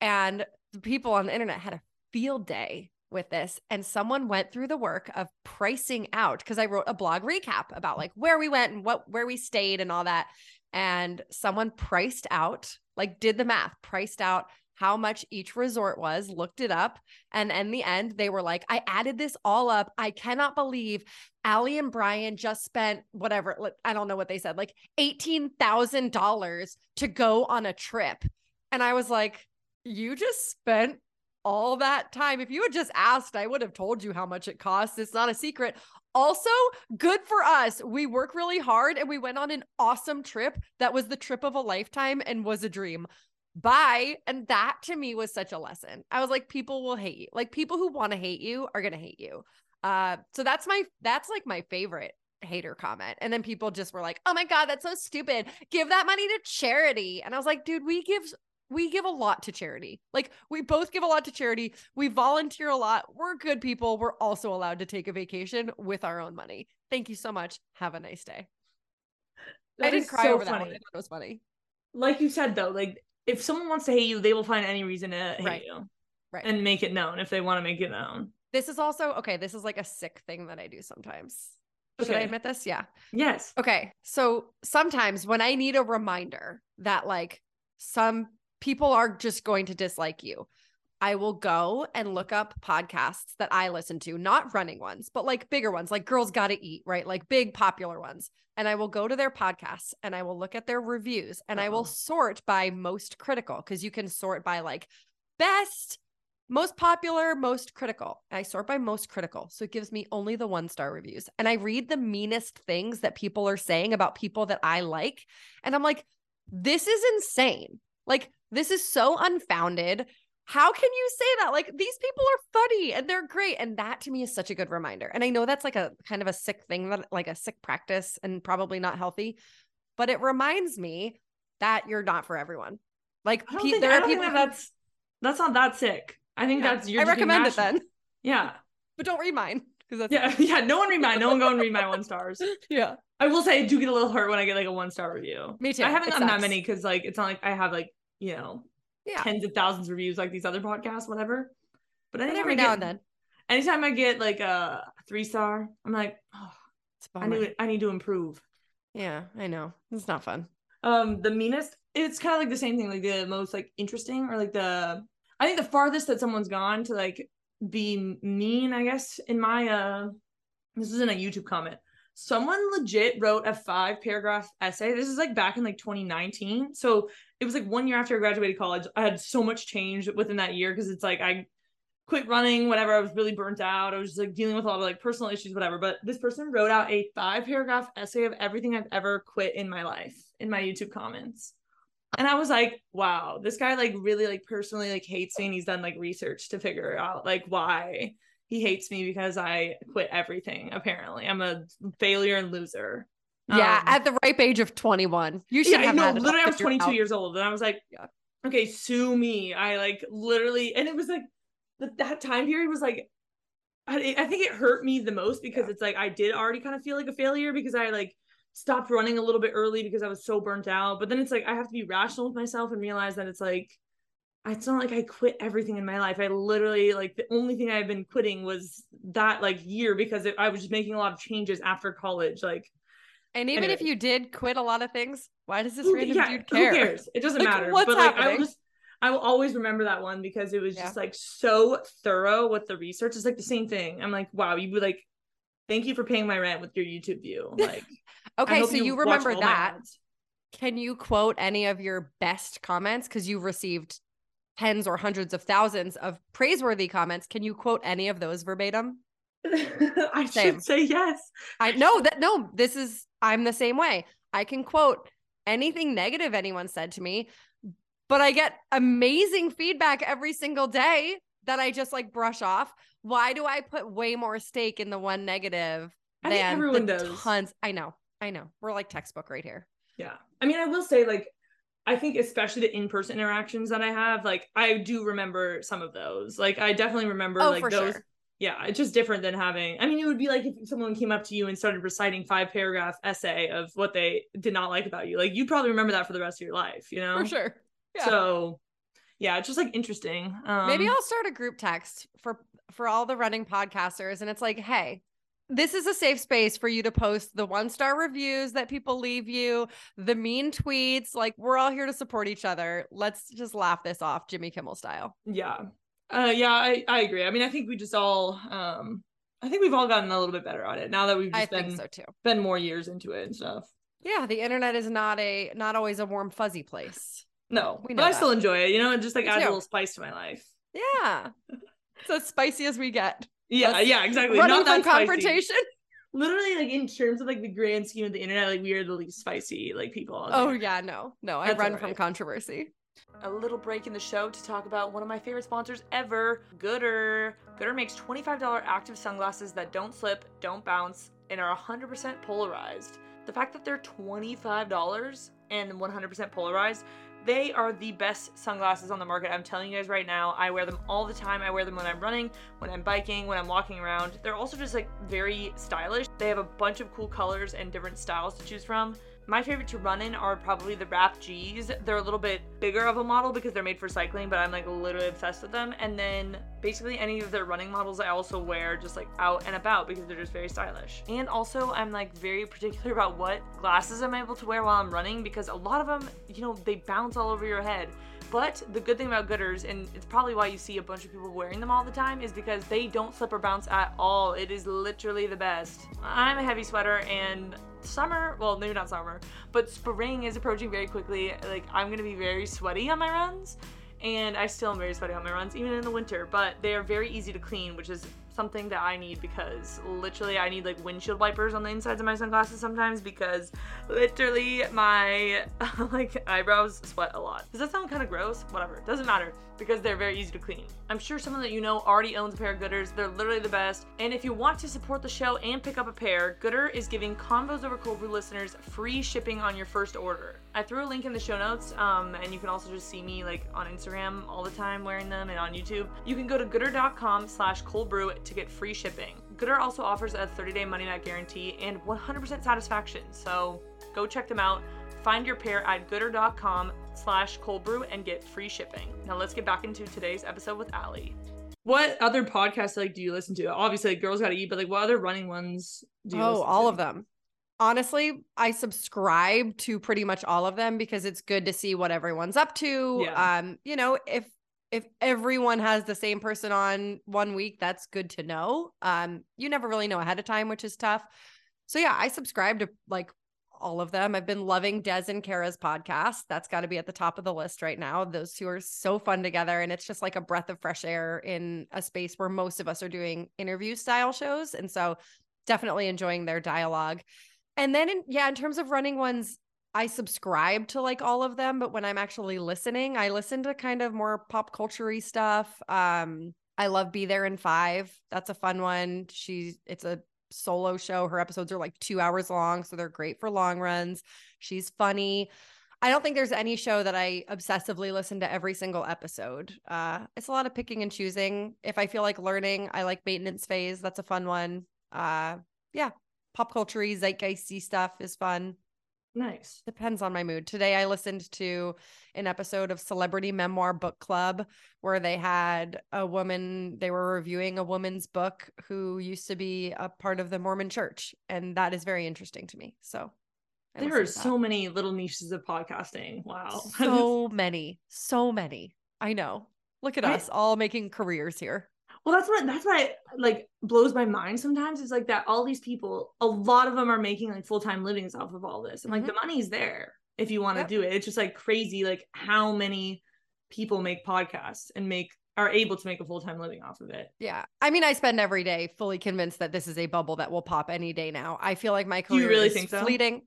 And the people on the internet had a field day with this and someone went through the work of pricing out because I wrote a blog recap about like where we went and what where we stayed and all that. And someone priced out like did the math priced out how much each resort was looked it up and in the end they were like I added this all up. I cannot believe Ali and Brian just spent whatever I don't know what they said like $18,000 to go on a trip. And I was like you just spent all that time. If you had just asked, I would have told you how much it costs. It's not a secret. Also, good for us. We work really hard and we went on an awesome trip that was the trip of a lifetime and was a dream. Bye. And that to me was such a lesson. I was like, people will hate you. Like people who want to hate you are to hate you. Uh, so that's my, that's like my favorite hater comment. And then people just were like, oh my God, that's so stupid. Give that money to charity. And I was like, dude, we give we give a lot to charity. Like we both give a lot to charity. We volunteer a lot. We're good people. We're also allowed to take a vacation with our own money. Thank you so much. Have a nice day. That I didn't cry so over funny. that one. I thought it was funny. Like you said though, like if someone wants to hate you, they will find any reason to hate right. you. Right. And make it known if they want to make it known. This is also okay, this is like a sick thing that I do sometimes. Okay. Should I admit this? Yeah. Yes. Okay. So sometimes when I need a reminder that like some people are just going to dislike you. I will go and look up podcasts that I listen to, not running ones, but like bigger ones, like Girls Gotta Eat, right? Like big popular ones. And I will go to their podcasts and I will look at their reviews and Uh-oh. I will uh-huh. sort by most critical because you can sort by like best, most popular, most critical. I sort by most critical. So it gives me only the one star reviews. And I read the meanest things that people are saying about people that I like. And I'm like, this is insane. Like, this is so unfounded how can you say that? Like these people are funny and they're great. And that to me is such a good reminder. And I know that's like a kind of a sick thing that like a sick practice and probably not healthy, but it reminds me that you're not for everyone. Like pe- think, there are people that that's that's not that sick. I think yeah. that's your I recommend it then. Yeah. But don't read mine. Because that's yeah, yeah. No one read mine. No one go and read my one stars. yeah. I will say I do get a little hurt when I get like a one star review. Me too. I haven't gotten that many because like it's not like I have like, you know, yeah. tens of thousands of reviews like these other podcasts, whatever. But every now get, and then. Anytime I get like a three star, I'm like, oh, I need I need to improve. Yeah, I know. It's not fun. Um, the meanest, it's kind of like the same thing, like the most like interesting or like the I think the farthest that someone's gone to like be mean, I guess, in my uh this isn't a YouTube comment someone legit wrote a five paragraph essay. This is like back in like 2019. So it was like one year after I graduated college. I had so much change within that year because it's like I quit running, whatever. I was really burnt out. I was just like dealing with a lot of like personal issues, whatever. But this person wrote out a five paragraph essay of everything I've ever quit in my life in my YouTube comments. And I was like, wow, this guy like really like personally like hates me and he's done like research to figure out like why he hates me because I quit everything. Apparently, I'm a failure and loser. Yeah, um, at the ripe age of 21, you should yeah, have. No, literally, I was 22 out. years old, and I was like, yeah. okay, sue me. I like literally, and it was like that time period was like, I, I think it hurt me the most because yeah. it's like I did already kind of feel like a failure because I like stopped running a little bit early because I was so burnt out. But then it's like I have to be rational with myself and realize that it's like it's not like I quit everything in my life. I literally like the only thing I've been quitting was that like year because it, I was just making a lot of changes after college. Like, and even anyway. if you did quit a lot of things, why does this who, random yeah, dude care? Who cares? It doesn't like, matter. What's but like, happening? I will just, I will always remember that one because it was just like so thorough with the research. It's like the same thing. I'm like, wow, you would be like, thank you for paying my rent with your YouTube view. Like, okay, so you, you remember that. Can you quote any of your best comments because you received tens or hundreds of thousands of praiseworthy comments. Can you quote any of those verbatim? I same. should say yes. I know that no, this is I'm the same way. I can quote anything negative anyone said to me, but I get amazing feedback every single day that I just like brush off. Why do I put way more stake in the one negative I than everyone the does. tons? I know. I know. We're like textbook right here. Yeah. I mean, I will say like I think especially the in-person interactions that I have, like I do remember some of those. Like I definitely remember oh, like those. Sure. Yeah, it's just different than having. I mean, it would be like if someone came up to you and started reciting five paragraph essay of what they did not like about you. Like you probably remember that for the rest of your life, you know? For sure. Yeah. So, yeah, it's just like interesting. Um, Maybe I'll start a group text for for all the running podcasters, and it's like, hey, this is a safe space for you to post the one star reviews that people leave you, the mean tweets. Like, we're all here to support each other. Let's just laugh this off, Jimmy Kimmel style. Yeah. Uh, yeah, I, I agree. I mean, I think we just all, um, I think we've all gotten a little bit better at it now that we've just I been, so too. been more years into it and stuff. Yeah, the internet is not a not always a warm fuzzy place. No, we know but I still enjoy it. You know, it just like adds a little spice to my life. Yeah, it's as spicy as we get. Yeah, yeah, exactly. Running Not from confrontation. Literally, like in terms of like the grand scheme of the internet, like we are the least spicy like people. Oh yeah, no, no, I run right. from controversy. A little break in the show to talk about one of my favorite sponsors ever, Goodr. Goodr makes $25 active sunglasses that don't slip, don't bounce, and are 100% polarized. The fact that they're $25 and 100% polarized they are the best sunglasses on the market. I'm telling you guys right now, I wear them all the time. I wear them when I'm running, when I'm biking, when I'm walking around. They're also just like very stylish. They have a bunch of cool colors and different styles to choose from. My favorite to run in are probably the Wrap G's. They're a little bit bigger of a model because they're made for cycling, but I'm like literally obsessed with them. And then basically any of their running models I also wear just like out and about because they're just very stylish. And also I'm like very particular about what glasses I'm able to wear while I'm running because a lot of them, you know, they bounce all over your head. But the good thing about Goodrs, and it's probably why you see a bunch of people wearing them all the time, is because they don't slip or bounce at all. It is literally the best. I'm a heavy sweater, and summer, well, maybe not summer, but spring is approaching very quickly. Like, I'm gonna be very sweaty on my runs, and I still am very sweaty on my runs, even in the winter, but they are very easy to clean, which is something that I need because literally I need like windshield wipers on the insides of my sunglasses sometimes because literally my like eyebrows sweat a lot. Does that sound kind of gross? Whatever. Doesn't matter because they're very easy to clean. I'm sure someone that you know already owns a pair of Goodrs. They're literally the best. And if you want to support the show and pick up a pair, Goodr is giving Convos Over Cold Brew listeners free shipping on your first order. I threw a link in the show notes, um, and you can also just see me like on Instagram all the time wearing them and on YouTube. You can go to goodr.com slash cold brew to get free shipping. Goodr also offers a 30-day money-back guarantee and 100% satisfaction, so go check them out. Find your pair at goodr.com slash cold brew and get free shipping. Now let's get back into today's episode with Ali. What other podcasts like do you listen to? Obviously, like, Girls Gotta Eat, but like what other running ones do you Oh, all to? of them. Honestly, I subscribe to pretty much all of them because it's good to see what everyone's up to. Yeah. Um, you know, if if everyone has the same person on one week, that's good to know. Um, you never really know ahead of time, which is tough. So yeah, I subscribe to like all of them. I've been loving Des and Kara's podcast. That's got to be at the top of the list right now. Those two are so fun together. And it's just like a breath of fresh air in a space where most of us are doing interview style shows. And so definitely enjoying their dialogue. And then, in, yeah, in terms of running ones, I subscribe to like all of them, but when I'm actually listening, I listen to kind of more pop culture stuff. Um, I love Be There in Five. That's a fun one. She's it's a solo show. Her episodes are like two hours long, so they're great for long runs. She's funny. I don't think there's any show that I obsessively listen to every single episode. Uh, it's a lot of picking and choosing. If I feel like learning, I like maintenance phase. That's a fun one. Uh, yeah, pop culture zeitgeisty stuff is fun. Nice. Depends on my mood. Today I listened to an episode of Celebrity Memoir Book Club where they had a woman, they were reviewing a woman's book who used to be a part of the Mormon church. And that is very interesting to me. So I there are so many little niches of podcasting. Wow. So many. So many. I know. Look at I, us all making careers here well that's what that's what like blows my mind sometimes is like that all these people a lot of them are making like full-time livings off of all this and like mm-hmm. the money's there if you want to yep. do it it's just like crazy like how many people make podcasts and make are able to make a full-time living off of it yeah i mean i spend every day fully convinced that this is a bubble that will pop any day now i feel like my career you really think so? fleeting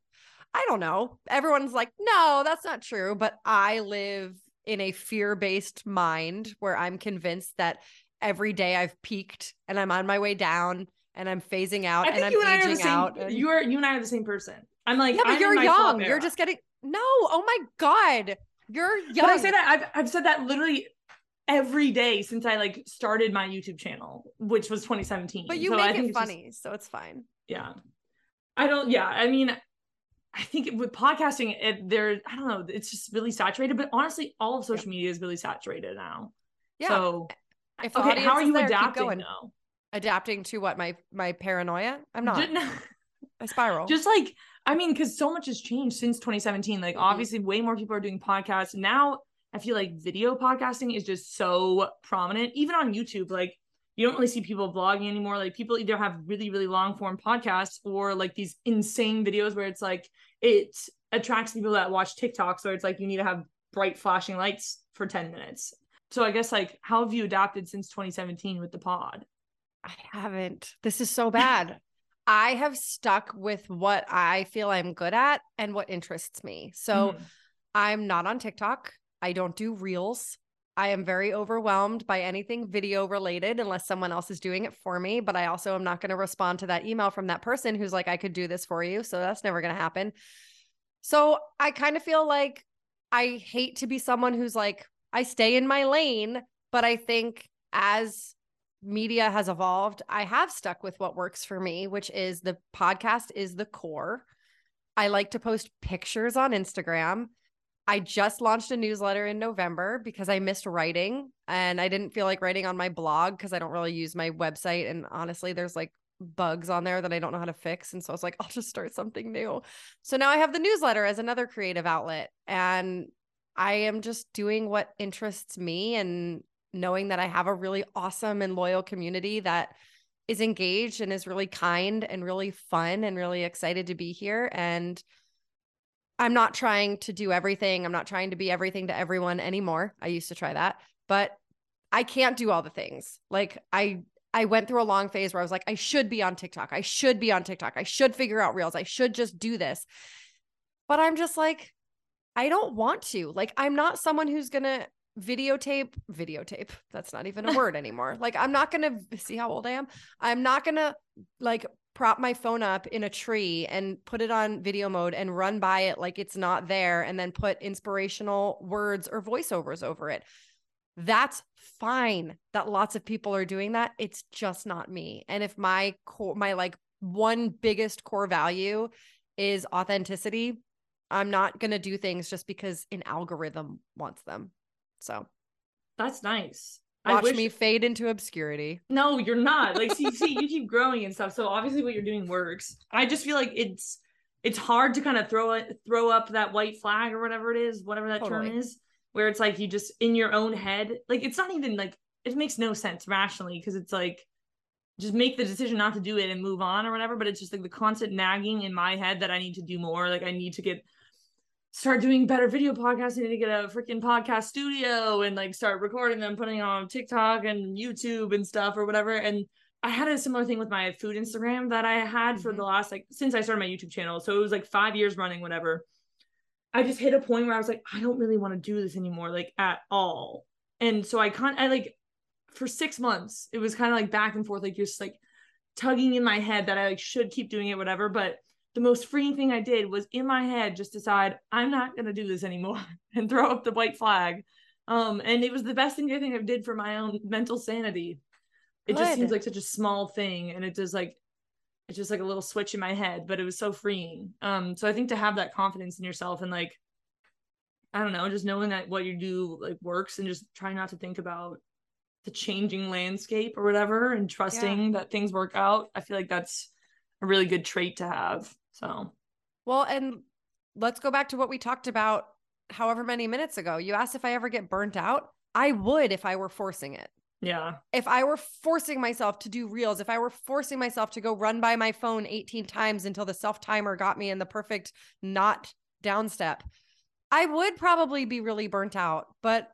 i don't know everyone's like no that's not true but i live in a fear-based mind where i'm convinced that every day I've peaked and I'm on my way down and I'm phasing out and I'm you and aging same, out. And... You are you and I are the same person. I'm like, yeah, but I'm you're young. You're just getting no. Oh my god, you're young. But I say that I've I've said that literally every day since I like started my YouTube channel, which was 2017. But you so make it funny, just, so it's fine. Yeah, I don't. Yeah, I mean. I think with podcasting, it, there, I don't know, it's just really saturated. But honestly, all of social media is really saturated now. Yeah. So if okay, how are you there, adapting though? Adapting to what my my paranoia? I'm not. I spiral. Just like I mean, because so much has changed since 2017. Like mm-hmm. obviously, way more people are doing podcasts now. I feel like video podcasting is just so prominent, even on YouTube. Like you don't really see people vlogging anymore. Like people either have really, really long form podcasts or like these insane videos where it's like it attracts people that watch TikTok. So it's like you need to have bright flashing lights for 10 minutes. So I guess like how have you adapted since 2017 with the pod? I haven't. This is so bad. I have stuck with what I feel I'm good at and what interests me. So mm. I'm not on TikTok. I don't do reels. I am very overwhelmed by anything video related unless someone else is doing it for me. But I also am not going to respond to that email from that person who's like, I could do this for you. So that's never going to happen. So I kind of feel like I hate to be someone who's like, I stay in my lane, but I think as media has evolved, I have stuck with what works for me, which is the podcast is the core. I like to post pictures on Instagram. I just launched a newsletter in November because I missed writing and I didn't feel like writing on my blog because I don't really use my website. And honestly, there's like bugs on there that I don't know how to fix. And so I was like, I'll just start something new. So now I have the newsletter as another creative outlet. And I am just doing what interests me and knowing that I have a really awesome and loyal community that is engaged and is really kind and really fun and really excited to be here. And I'm not trying to do everything. I'm not trying to be everything to everyone anymore. I used to try that, but I can't do all the things. Like I I went through a long phase where I was like I should be on TikTok. I should be on TikTok. I should figure out reels. I should just do this. But I'm just like I don't want to. Like I'm not someone who's going to videotape videotape that's not even a word anymore like i'm not gonna see how old i am i'm not gonna like prop my phone up in a tree and put it on video mode and run by it like it's not there and then put inspirational words or voiceovers over it that's fine that lots of people are doing that it's just not me and if my core my like one biggest core value is authenticity i'm not going to do things just because an algorithm wants them so that's nice. Watch wish... me fade into obscurity. No, you're not. Like, see, see, you keep growing and stuff. So obviously, what you're doing works. I just feel like it's it's hard to kind of throw it, throw up that white flag or whatever it is, whatever that totally. term is, where it's like you just in your own head, like it's not even like it makes no sense rationally because it's like just make the decision not to do it and move on or whatever. But it's just like the constant nagging in my head that I need to do more. Like I need to get start doing better video podcasts. I need to get a freaking podcast studio and like start recording them, putting on TikTok and YouTube and stuff or whatever. And I had a similar thing with my food Instagram that I had for mm-hmm. the last like since I started my YouTube channel. So it was like five years running, whatever. I just hit a point where I was like, I don't really want to do this anymore, like at all. And so I can't I like for six months, it was kind of like back and forth, like just like tugging in my head that I like should keep doing it, whatever. But the most freeing thing I did was in my head just decide I'm not gonna do this anymore and throw up the white flag. Um, and it was the best thing I think I did for my own mental sanity. It Good. just seems like such a small thing, and it does like it's just like a little switch in my head, but it was so freeing. Um, so I think to have that confidence in yourself and like I don't know, just knowing that what you do like works and just trying not to think about the changing landscape or whatever and trusting yeah. that things work out. I feel like that's a really good trait to have. So, well, and let's go back to what we talked about however many minutes ago. You asked if I ever get burnt out. I would if I were forcing it. Yeah. If I were forcing myself to do reels, if I were forcing myself to go run by my phone 18 times until the self timer got me in the perfect not down step, I would probably be really burnt out. But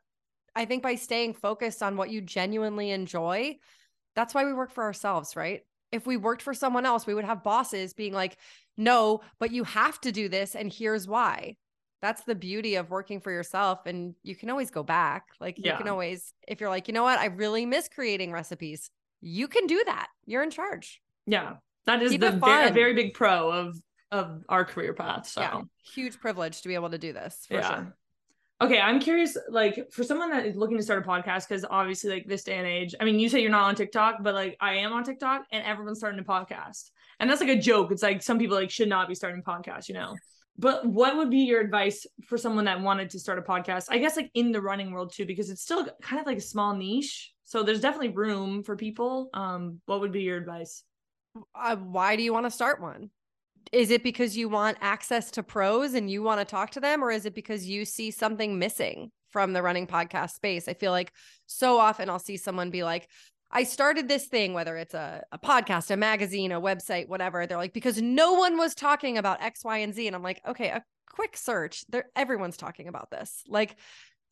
I think by staying focused on what you genuinely enjoy, that's why we work for ourselves, right? If we worked for someone else, we would have bosses being like, no, but you have to do this. And here's why. That's the beauty of working for yourself. And you can always go back. Like, you can always, if you're like, you know what, I really miss creating recipes, you can do that. You're in charge. Yeah. That is Keep the very, very big pro of of our career path. So yeah, huge privilege to be able to do this for yeah. sure. Okay, I'm curious, like for someone that is looking to start a podcast, because obviously, like this day and age, I mean, you say you're not on TikTok, but like I am on TikTok, and everyone's starting a podcast, and that's like a joke. It's like some people like should not be starting podcasts, you know. But what would be your advice for someone that wanted to start a podcast? I guess like in the running world too, because it's still kind of like a small niche, so there's definitely room for people. Um, what would be your advice? Uh, why do you want to start one? Is it because you want access to pros and you want to talk to them or is it because you see something missing from the running podcast space? I feel like so often i'll see someone be like i started this thing whether it's a, a podcast a magazine a website whatever. They're like because no one was talking about x y and z. And i'm like okay a quick search there everyone's talking about this. Like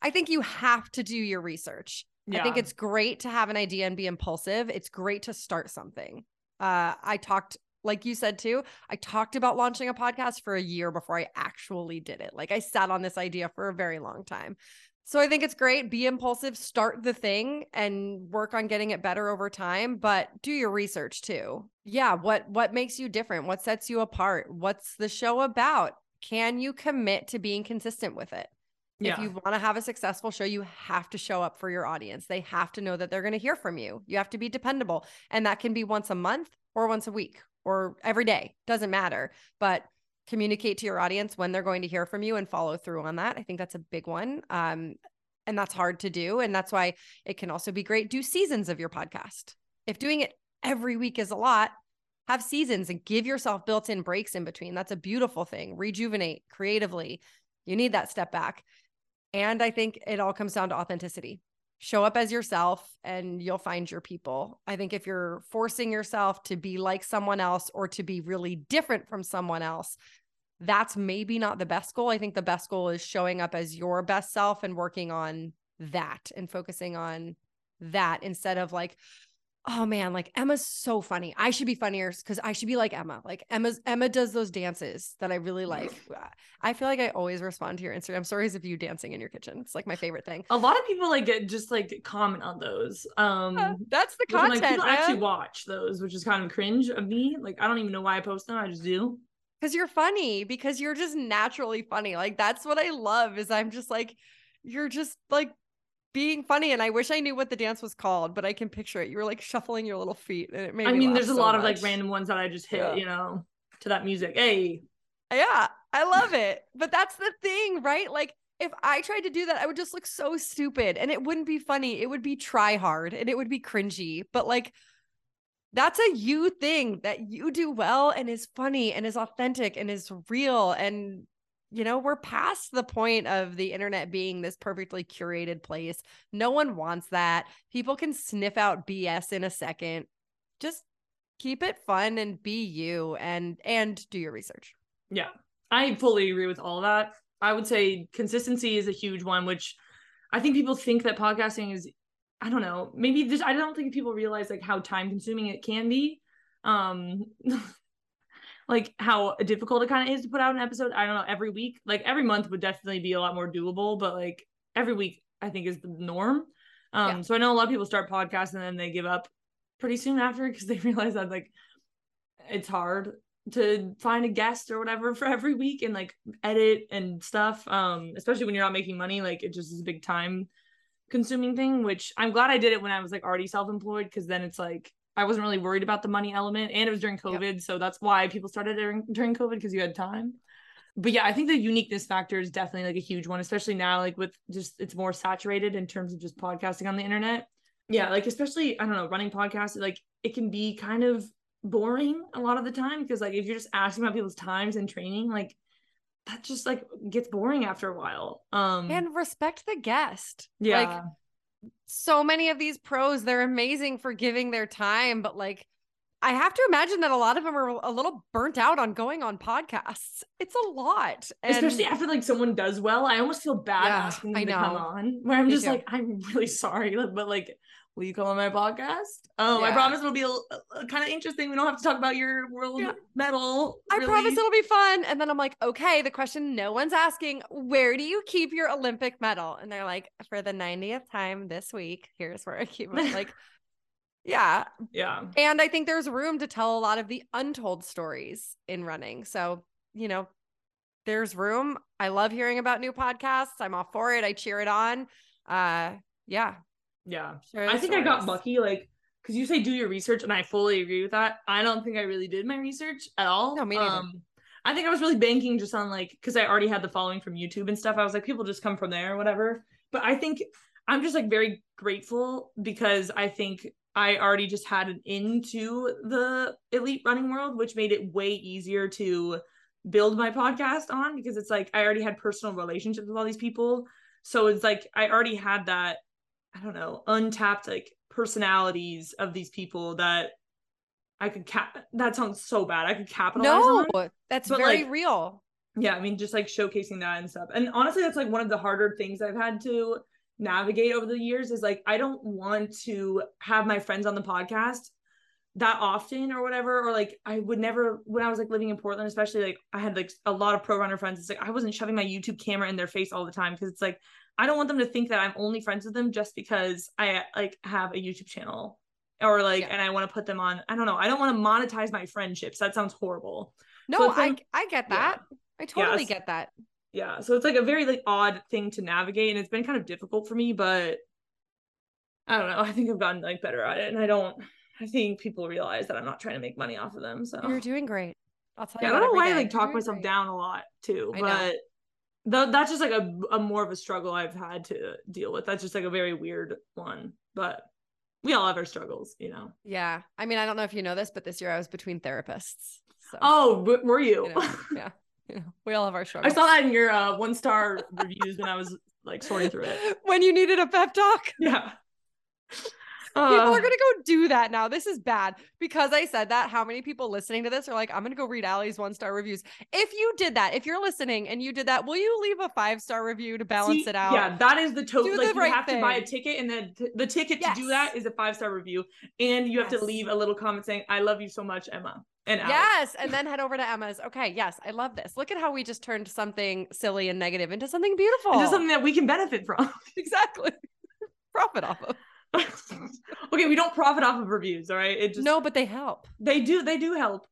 i think you have to do your research. Yeah. i think it's great to have an idea and be impulsive. It's great to start something. Uh, I talked like you said too, I talked about launching a podcast for a year before I actually did it. Like I sat on this idea for a very long time. So I think it's great. Be impulsive, start the thing and work on getting it better over time, but do your research too. Yeah, what what makes you different? What sets you apart? What's the show about? Can you commit to being consistent with it? Yeah. If you want to have a successful show, you have to show up for your audience. They have to know that they're going to hear from you. You have to be dependable. And that can be once a month or once a week or every day, doesn't matter. But communicate to your audience when they're going to hear from you and follow through on that. I think that's a big one. Um, and that's hard to do. And that's why it can also be great. Do seasons of your podcast. If doing it every week is a lot, have seasons and give yourself built in breaks in between. That's a beautiful thing. Rejuvenate creatively. You need that step back. And I think it all comes down to authenticity. Show up as yourself and you'll find your people. I think if you're forcing yourself to be like someone else or to be really different from someone else, that's maybe not the best goal. I think the best goal is showing up as your best self and working on that and focusing on that instead of like, oh man, like Emma's so funny. I should be funnier because I should be like Emma. Like Emma's Emma does those dances that I really like. I feel like I always respond to your Instagram stories of you dancing in your kitchen. It's like my favorite thing. A lot of people like get just like comment on those. Um yeah, that's the content. Like, people man. actually watch those, which is kind of cringe of me. Like I don't even know why I post them. I just do. Because you're funny, because you're just naturally funny. Like that's what I love is I'm just like, you're just like being funny and I wish I knew what the dance was called, but I can picture it. You were like shuffling your little feet and it made me I mean, there's a so lot much. of like random ones that I just hit, yeah. you know, to that music. Hey. Yeah, I love it. But that's the thing, right? Like if I tried to do that, I would just look so stupid and it wouldn't be funny. It would be try hard and it would be cringy. But like that's a you thing that you do well and is funny and is authentic and is real and you know, we're past the point of the internet being this perfectly curated place. No one wants that. People can sniff out BS in a second. Just keep it fun and be you and and do your research. Yeah. I fully agree with all that. I would say consistency is a huge one which I think people think that podcasting is I don't know, maybe just I don't think people realize like how time consuming it can be. Um like how difficult it kind of is to put out an episode. I don't know, every week. Like every month would definitely be a lot more doable, but like every week I think is the norm. Um yeah. so I know a lot of people start podcasts and then they give up pretty soon after because they realize that like it's hard to find a guest or whatever for every week and like edit and stuff. Um, especially when you're not making money, like it just is a big time consuming thing, which I'm glad I did it when I was like already self-employed because then it's like I wasn't really worried about the money element, and it was during COVID, yep. so that's why people started during during COVID because you had time. But yeah, I think the uniqueness factor is definitely like a huge one, especially now, like with just it's more saturated in terms of just podcasting on the internet. Yeah, like especially I don't know, running podcasts, like it can be kind of boring a lot of the time because like if you're just asking about people's times and training, like that just like gets boring after a while. Um and respect the guest. Yeah. Like so many of these pros, they're amazing for giving their time, but like I have to imagine that a lot of them are a little burnt out on going on podcasts. It's a lot. And Especially after like someone does well. I almost feel bad yeah, asking them to come on where I'm Me just too. like, I'm really sorry, but like will you come on my podcast? Um, yeah. I promise it'll be a, a, kind of interesting. We don't have to talk about your world yeah. medal. I promise it'll be fun. And then I'm like, okay, the question no one's asking, where do you keep your Olympic medal? And they're like, for the 90th time this week, here's where I keep it. Like, yeah. Yeah. And I think there's room to tell a lot of the untold stories in running. So, you know, there's room. I love hearing about new podcasts. I'm all for it. I cheer it on. Uh yeah, yeah. I think. I got lucky, like, because you say do your research, and I fully agree with that. I don't think I really did my research at all. No, me neither. Um, I think I was really banking just on like because I already had the following from YouTube and stuff. I was like, people just come from there or whatever. But I think I'm just like very grateful because I think I already just had an into the elite running world, which made it way easier to build my podcast on because it's like I already had personal relationships with all these people. So it's like I already had that I don't know, untapped like personalities of these people that I could cap that sounds so bad. I could capitalize no, on. that's very like, real. Yeah, I mean just like showcasing that and stuff. And honestly, that's like one of the harder things I've had to navigate over the years is like I don't want to have my friends on the podcast that often or whatever or like I would never when I was like living in Portland especially like I had like a lot of pro runner friends it's like I wasn't shoving my YouTube camera in their face all the time because it's like I don't want them to think that I'm only friends with them just because I like have a YouTube channel or like, yeah. and I want to put them on. I don't know. I don't want to monetize my friendships. That sounds horrible. No, so I I get that. Yeah. I totally get that. Yeah. So it's like a very like odd thing to navigate, and it's been kind of difficult for me. But I don't know. I think I've gotten like better at it, and I don't. I think people realize that I'm not trying to make money off of them. So you're doing great. I'll tell yeah, you. I don't know why day. I like talk myself great. down a lot too, I but. Know Th- that's just like a, a more of a struggle I've had to deal with. That's just like a very weird one, but we all have our struggles, you know. Yeah, I mean, I don't know if you know this, but this year I was between therapists. So, oh, w- were you? you know, yeah, you know, we all have our struggles. I saw that in your uh, one star reviews when I was like sorting through it. when you needed a pep talk. Yeah. People are gonna go do that now. This is bad because I said that. How many people listening to this are like, I'm gonna go read Ali's one star reviews. If you did that, if you're listening and you did that, will you leave a five star review to balance See, it out? Yeah, that is the total. Like the you right have to buy a ticket, and then t- the ticket Yes. to do that is a five star review, and you have Yes. to leave a little comment saying, "I love you so much, Emma." And Yes, and then head over to Emma's. Okay, yes, I love this. Look at how we just turned something silly and negative into something beautiful. Just something that we can benefit from. exactly. Profit off of. okay, we don't profit off of reviews, all right? It just no, but they help. they do they do help.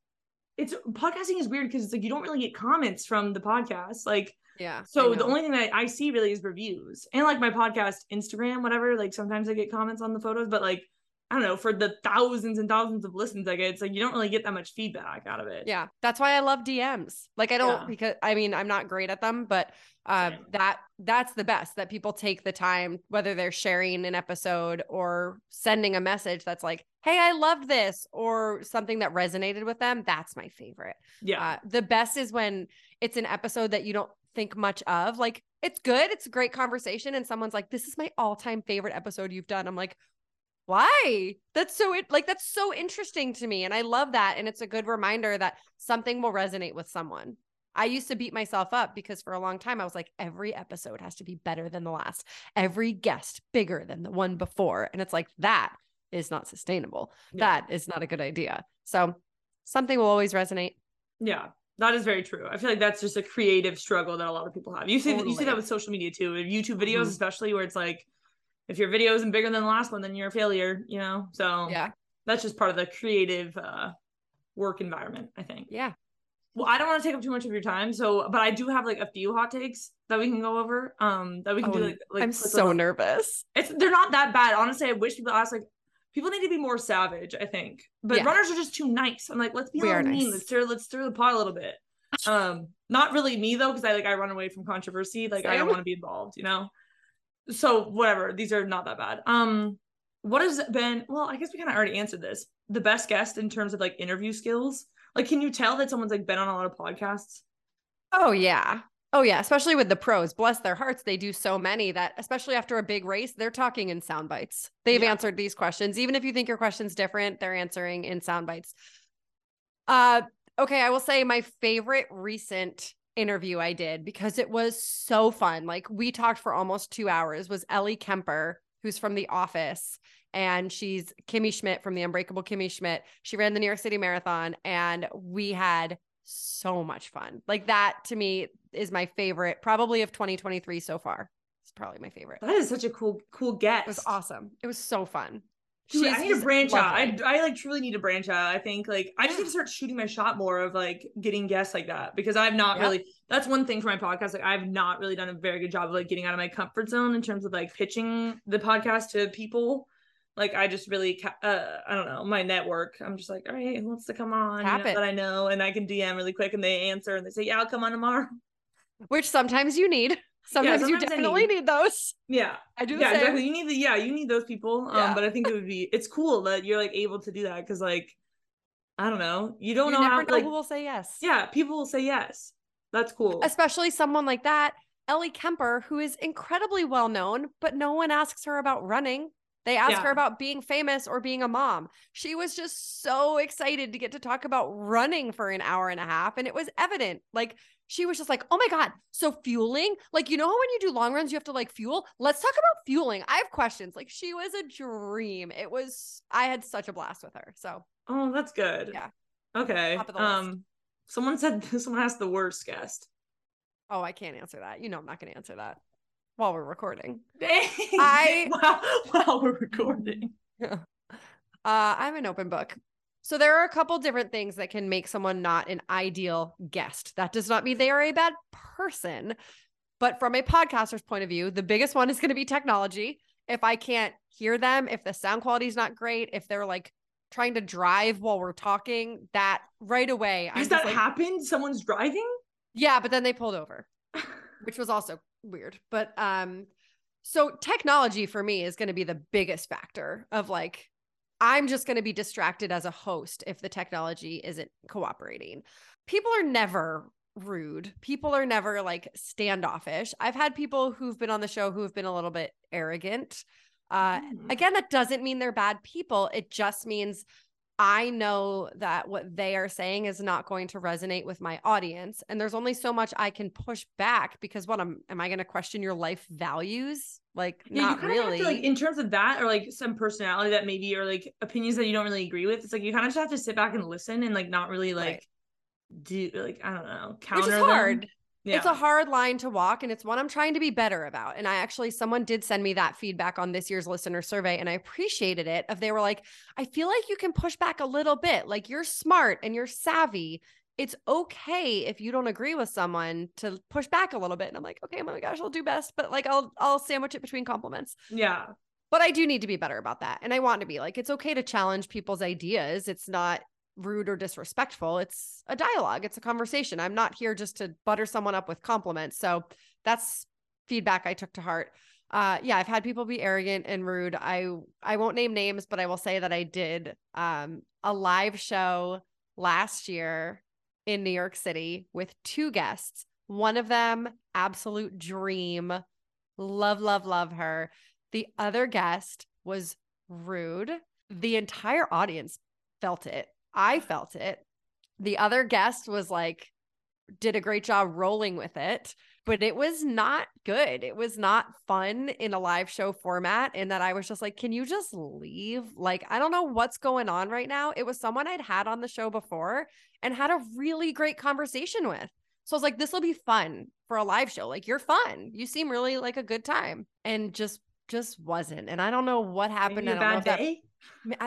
It's podcasting is weird because it's like you don't really get comments from the podcast. Like Yeah. so the only thing that I see really is reviews. And like my podcast Instagram, whatever, like sometimes I get comments on the photos, but like I don't know, for the thousands and thousands of listens I get, it's like you don't really get that much feedback out of it. Yeah, that's why I love DMs. Like I don't Yeah. because I mean I'm not great at them, but uh, Same. that that's the best that people take the time, whether they're sharing an episode or sending a message that's like, "Hey, I loved this," or something that resonated with them. That's my favorite. Yeah. Uh, the best is when it's an episode that you don't think much of. Like it's good, it's a great conversation, and someone's like, "This is my all-time favorite episode you've done." I'm like, why? That's so it like that's so interesting to me, and I love that, and it's a good reminder that something will resonate with someone. I used to beat myself up because for a long time I was like, every episode has to be better than the last, every guest bigger than the one before, and it's like that is not sustainable. Yeah. That is not a good idea. So something will always resonate. Yeah, that is very true. I feel like that's just a creative struggle that a lot of people have. You see, you see that with social media too, YouTube videos, Mhm. especially where it's like, if your video isn't bigger than the last one, then you're a failure. You know, so Yeah. that's just part of the creative uh, work environment. I think. Yeah. Well, I don't want to take up too much of your time, so but I do have like a few hot takes that we can go over. Um, that we can Oh, do like, like I'm so nervous. It's they're not that bad. Honestly, I wish people ask like people need to be more savage, I think. But Yeah. runners are just too nice. I'm like, let's be mean. nice. Let's stir let's stir the pot a little bit. Um, not really me though, because I like I run away from controversy. Like I don't want to be involved, you know? So whatever, these are not that bad. Um, what has been well, I guess we kind of already answered this. The best guest in terms of like interview skills. Like, can you tell that someone's like been on a lot of podcasts? Oh yeah. Oh yeah, especially with the pros. Bless their hearts, they do so many that especially after a big race, they're talking in sound bites. They've Yeah. answered these questions. Even if you think your question's different, they're answering in sound bites. Uh okay, I will say my favorite recent interview I did because it was so fun. Like we talked for almost 2 hours was Ellie Kemper, who's from The Office and she's Kimmy Schmidt from the Unbreakable Kimmy Schmidt. She ran the New York City Marathon and we had so much fun. Like that to me is my favorite, probably of 2023 so far. It's probably my favorite. That is such a cool, cool guest. It was awesome. It was so fun. Dude, I need to branch out. I. I like truly need to branch out. I think like I just need to start shooting my shot more of like getting guests like that because I've not Yep. really. That's one thing for my podcast. Like I've not really done a very good job of like getting out of my comfort zone in terms of like pitching the podcast to people. Like I just really, uh, I don't know, my network. I'm just like, all right, who wants to come on? Tap you know, it. that I know, and I can DM really quick, and they answer, and they say, yeah, I'll come on tomorrow. Which sometimes you need. Sometimes, you sometimes I definitely need. need. those. Yeah, I do yeah, same. exactly. You need the yeah, you need those people. Um, Yeah. but I think it would be it's cool that you're like able to do that because like I don't know, you don't you know how know like who will say yes. yeah, people will say yes. That's cool. Especially someone like that, Ellie Kemper, who is incredibly well known, but no one asks her about running. They ask Yeah. her about being famous or being a mom. She was just so excited to get to talk about running for an hour and a half. And it was evident. Like, she was just like, oh my God. So, fueling, like, you know how when you do long runs, you have to like fuel? Let's talk about fueling. I have questions. Like, she was a dream. It was, I had such a blast with her. So, oh, that's good. Yeah. Okay. The list. Um, someone said someone asked the worst guest. oh, I can't answer that. You know, I'm not going to answer that while we're recording. Dang. I- while, while we're recording. Yeah. Uh, I'm an open book. So there are a couple different things that can make someone not an ideal guest. That does not mean they are a bad person. But from a podcaster's point of view, the biggest one is going to be technology. If I can't hear them, if the sound quality is not great, if they're like trying to drive while we're talking, that right away, I'm Has that like, happened? Someone's driving? yeah, but then they pulled over, which was also weird. But um, so technology for me is going to be the biggest factor of like, I'm just going to be distracted as a host if the technology isn't cooperating. People are never rude. People are never like standoffish. I've had people who've been on the show who have been a little bit arrogant. Uh, mm. Again, that doesn't mean they're bad people. It just means I know that what they are saying is not going to resonate with my audience. And there's only so much I can push back because what am, am I going to question your life values? Like, yeah, not really. To, like, in terms of that, or like some personality that maybe, or like opinions that you don't really agree with, it's like you kind of just have to sit back and listen and like not really like right. do, like, I don't know, counter Which is hard. Yeah. It's a hard line to walk and it's one I'm trying to be better about. And I actually someone did send me that feedback on this year's listener survey and I appreciated it. If they were like, I feel like you can push back a little bit. Like you're smart and you're savvy. It's okay if you don't agree with someone to push back a little bit. And I'm like, okay, oh my gosh, I'll do best, but like I'll I'll sandwich it between compliments. Yeah. But I do need to be better about that. And I want to be like, it's okay to challenge people's ideas. It's not rude or disrespectful. It's a dialogue, it's a conversation. I'm not here just to butter someone up with compliments. So that's feedback I took to heart. Uh yeah, I've had people be arrogant and rude. I I won't name names, but I will say that I did um a live show last year in New York City with two guests. One of them absolute dream. Love love love her. The other guest was rude. The entire audience felt it. I felt it. The other guest was like, did a great job rolling with it, but it was not good. It was not fun in a live show format. And that I was just like, can you just leave? Like, I don't know what's going on right now. It was someone I'd had on the show before and had a really great conversation with. So I was like, this will be fun for a live show. Like, you're fun. You seem really like a good time. And just, just wasn't. And I don't know what happened. Maybe a bad day.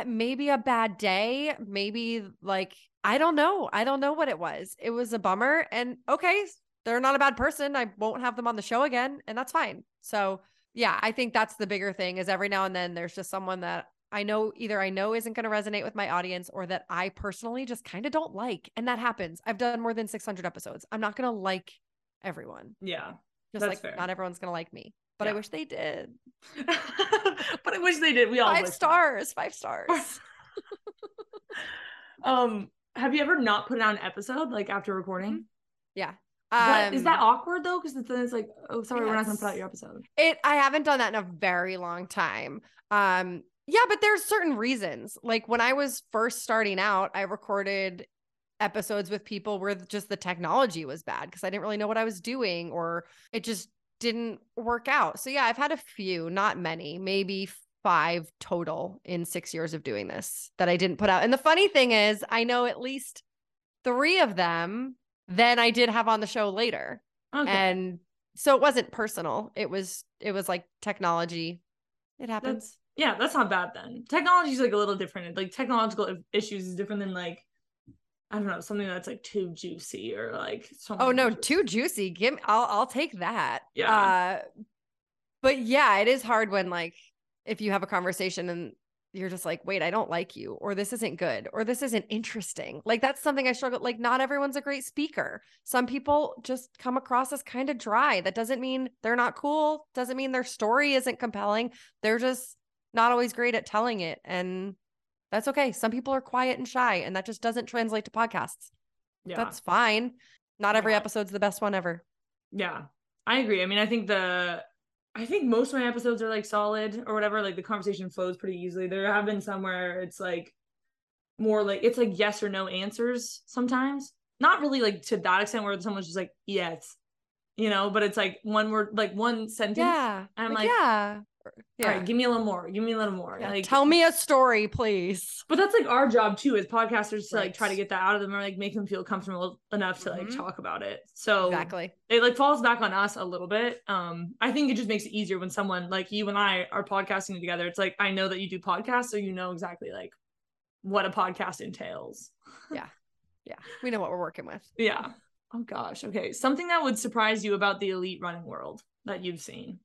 Maybe a bad day, maybe like I don't know. I don't know what it was. It was a bummer and okay, they're not a bad person. I won't have them on the show again and that's fine. So, yeah, I think that's the bigger thing is every now and then there's just someone that I know either I know isn't going to resonate with my audience or that I personally just kind of don't like. And that happens. I've done more than 600 episodes. I'm not going to like everyone. Yeah. Just like fair. not everyone's going to like me but yeah. I wish they did. but I wish they did. We all five stars, five stars. um, have you ever not put out an episode like after recording? Mm-hmm. Yeah. Um, is that awkward though? Because then it's like, oh, sorry, yes. we're not gonna put out your episode. It. I haven't done that in a very long time. Um. Yeah, but there's certain reasons. Like when I was first starting out, I recorded episodes with people where just the technology was bad because I didn't really know what I was doing or it just didn't work out. So yeah, I've had a few, not many, maybe five total in six years of doing this that I didn't put out. And the funny thing is, I know at least three of them then I did have on the show later. Okay. And so it wasn't personal. It was it was like technology. It happens. That's, yeah, that's not bad then. Technology is like a little different. Like technological issues is different than like I don't know, something that's like too juicy or like Oh no, too juicy. Give me, I'll I'll take that. Yeah. Uh, but yeah, it is hard when like if you have a conversation and you're just like, wait, I don't like you, or this isn't good, or this isn't interesting. Like that's something I struggle. Like, not everyone's a great speaker. Some people just come across as kind of dry. That doesn't mean they're not cool. Doesn't mean their story isn't compelling. They're just not always great at telling it. And that's okay. Some people are quiet and shy, and that just doesn't translate to podcasts. Yeah. That's fine. Not every yeah. episode's the best one ever. Yeah. I agree. I mean, I think the I think most of my episodes are like solid or whatever. Like the conversation flows pretty easily. There have been some where it's like more like it's like yes or no answers sometimes. Not really like to that extent where someone's just like, yes, you know, but it's like one word, like one sentence. Yeah. And I'm like, yeah yeah. All right, give me a little more. Give me a little more. Yeah, like, tell me a story, please. But that's like our job too, as podcasters, to right. like try to get that out of them or like make them feel comfortable enough to mm-hmm. like talk about it. So exactly, it like falls back on us a little bit. Um, I think it just makes it easier when someone like you and I are podcasting together. It's like I know that you do podcasts, so you know exactly like what a podcast entails. yeah, yeah, we know what we're working with. Yeah. Oh gosh. Okay. Something that would surprise you about the elite running world that you've seen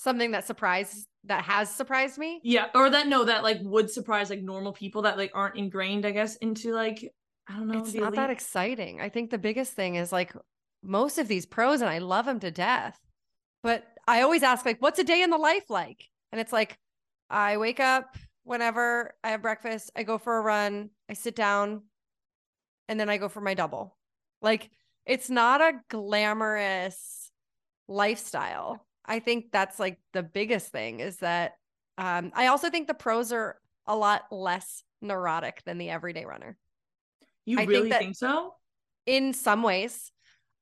something that surprised that has surprised me. Yeah, or that no, that like would surprise like normal people that like aren't ingrained, I guess, into like I don't know. It's not elite. that exciting. I think the biggest thing is like most of these pros, and I love them to death. But I always ask like, what's a day in the life like? And it's like, I wake up whenever I have breakfast, I go for a run, I sit down, and then I go for my double. Like it's not a glamorous lifestyle. I think that's like the biggest thing is that um, I also think the pros are a lot less neurotic than the everyday runner. You I really think, think so? In some ways,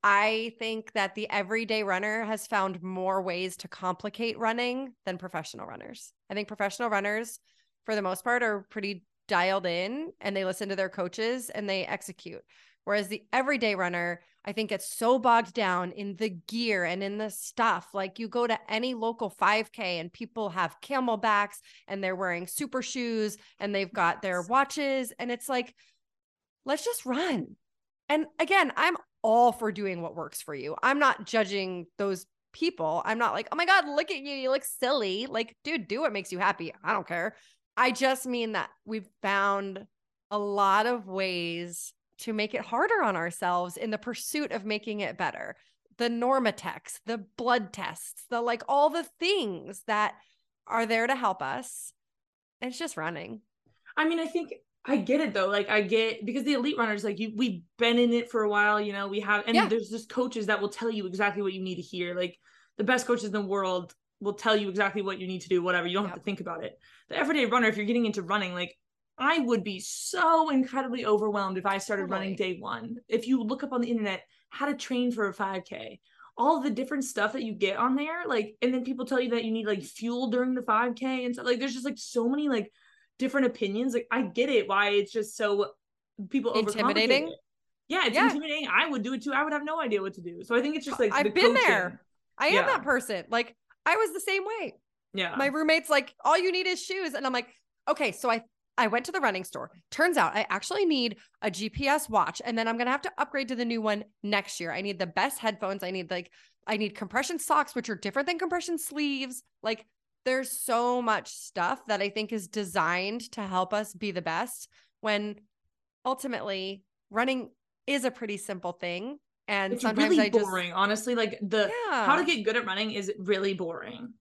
I think that the everyday runner has found more ways to complicate running than professional runners. I think professional runners, for the most part, are pretty dialed in and they listen to their coaches and they execute. Whereas the everyday runner, I think gets so bogged down in the gear and in the stuff. Like you go to any local 5K and people have CamelBaks and they're wearing super shoes and they've got their watches. And it's like, let's just run. And again, I'm all for doing what works for you. I'm not judging those people. I'm not like, oh my God, look at you. You look silly. Like, dude, do what makes you happy. I don't care. I just mean that we've found a lot of ways to make it harder on ourselves in the pursuit of making it better. The Normatecs, the blood tests, the like all the things that are there to help us. It's just running. I mean, I think I get it though. Like I get because the elite runners, like you, we've been in it for a while. You know, we have, and yeah. there's just coaches that will tell you exactly what you need to hear. Like the best coaches in the world will tell you exactly what you need to do. Whatever you don't have to think about it. The everyday runner, if you're getting into running, like I would be so incredibly overwhelmed if I started totally. running day one. If you look up on the internet how to train for a 5K, all the different stuff that you get on there, like, and then people tell you that you need like fuel during the 5K and stuff. Like, there's just like so many like different opinions. Like, I get it why it's just so people intimidating. Yeah, it's yeah. intimidating. I would do it too. I would have no idea what to do. So I think it's just like I've been coaching. there. I am that person. Like I was the same way. Yeah. My roommate's like, all you need is shoes. And I'm like, okay, so I I went to the running store. Turns out I actually need a GPS watch and then I'm going to have to upgrade to the new one next year. I need the best headphones. I need like I need compression socks which are different than compression sleeves. Like there's so much stuff that I think is designed to help us be the best when ultimately running is a pretty simple thing and it's sometimes really I boring. Just, honestly, like the yeah. how to get good at running is really boring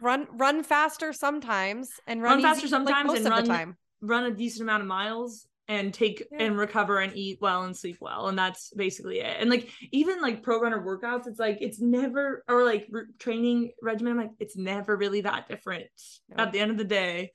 run run faster sometimes and run, run faster easy, sometimes like, most and of run, the time. Run a decent amount of miles and take yeah. and recover and eat well and sleep well and that's basically it. And like even like pro runner workouts it's like it's never or like re- training regimen I'm like it's never really that different at the end of the day.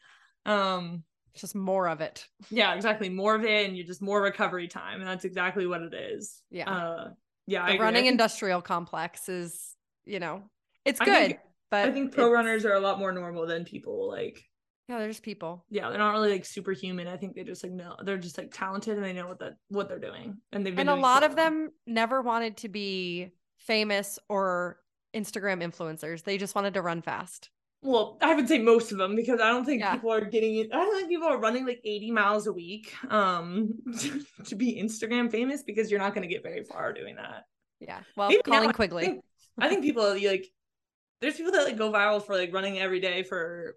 Um it's just more of it. yeah exactly. More of it and you're just more recovery time and that's exactly what it is. Yeah. Uh yeah the running industrial complex is you know it's good think, but I think pro runners are a lot more normal than people like yeah, they're just people. Yeah, they're not really like superhuman. I think they just like know they're just like talented and they know what that what they're doing. And they've and a lot of them never wanted to be famous or Instagram influencers. They just wanted to run fast. Well, I would say most of them because I don't think yeah. people are getting it. I don't think people are running like 80 miles a week um to be Instagram famous because you're not going to get very far doing that. Yeah. Well, Maybe Colin now, Quigley. I think, I think people like there's people that like go viral for like running every day for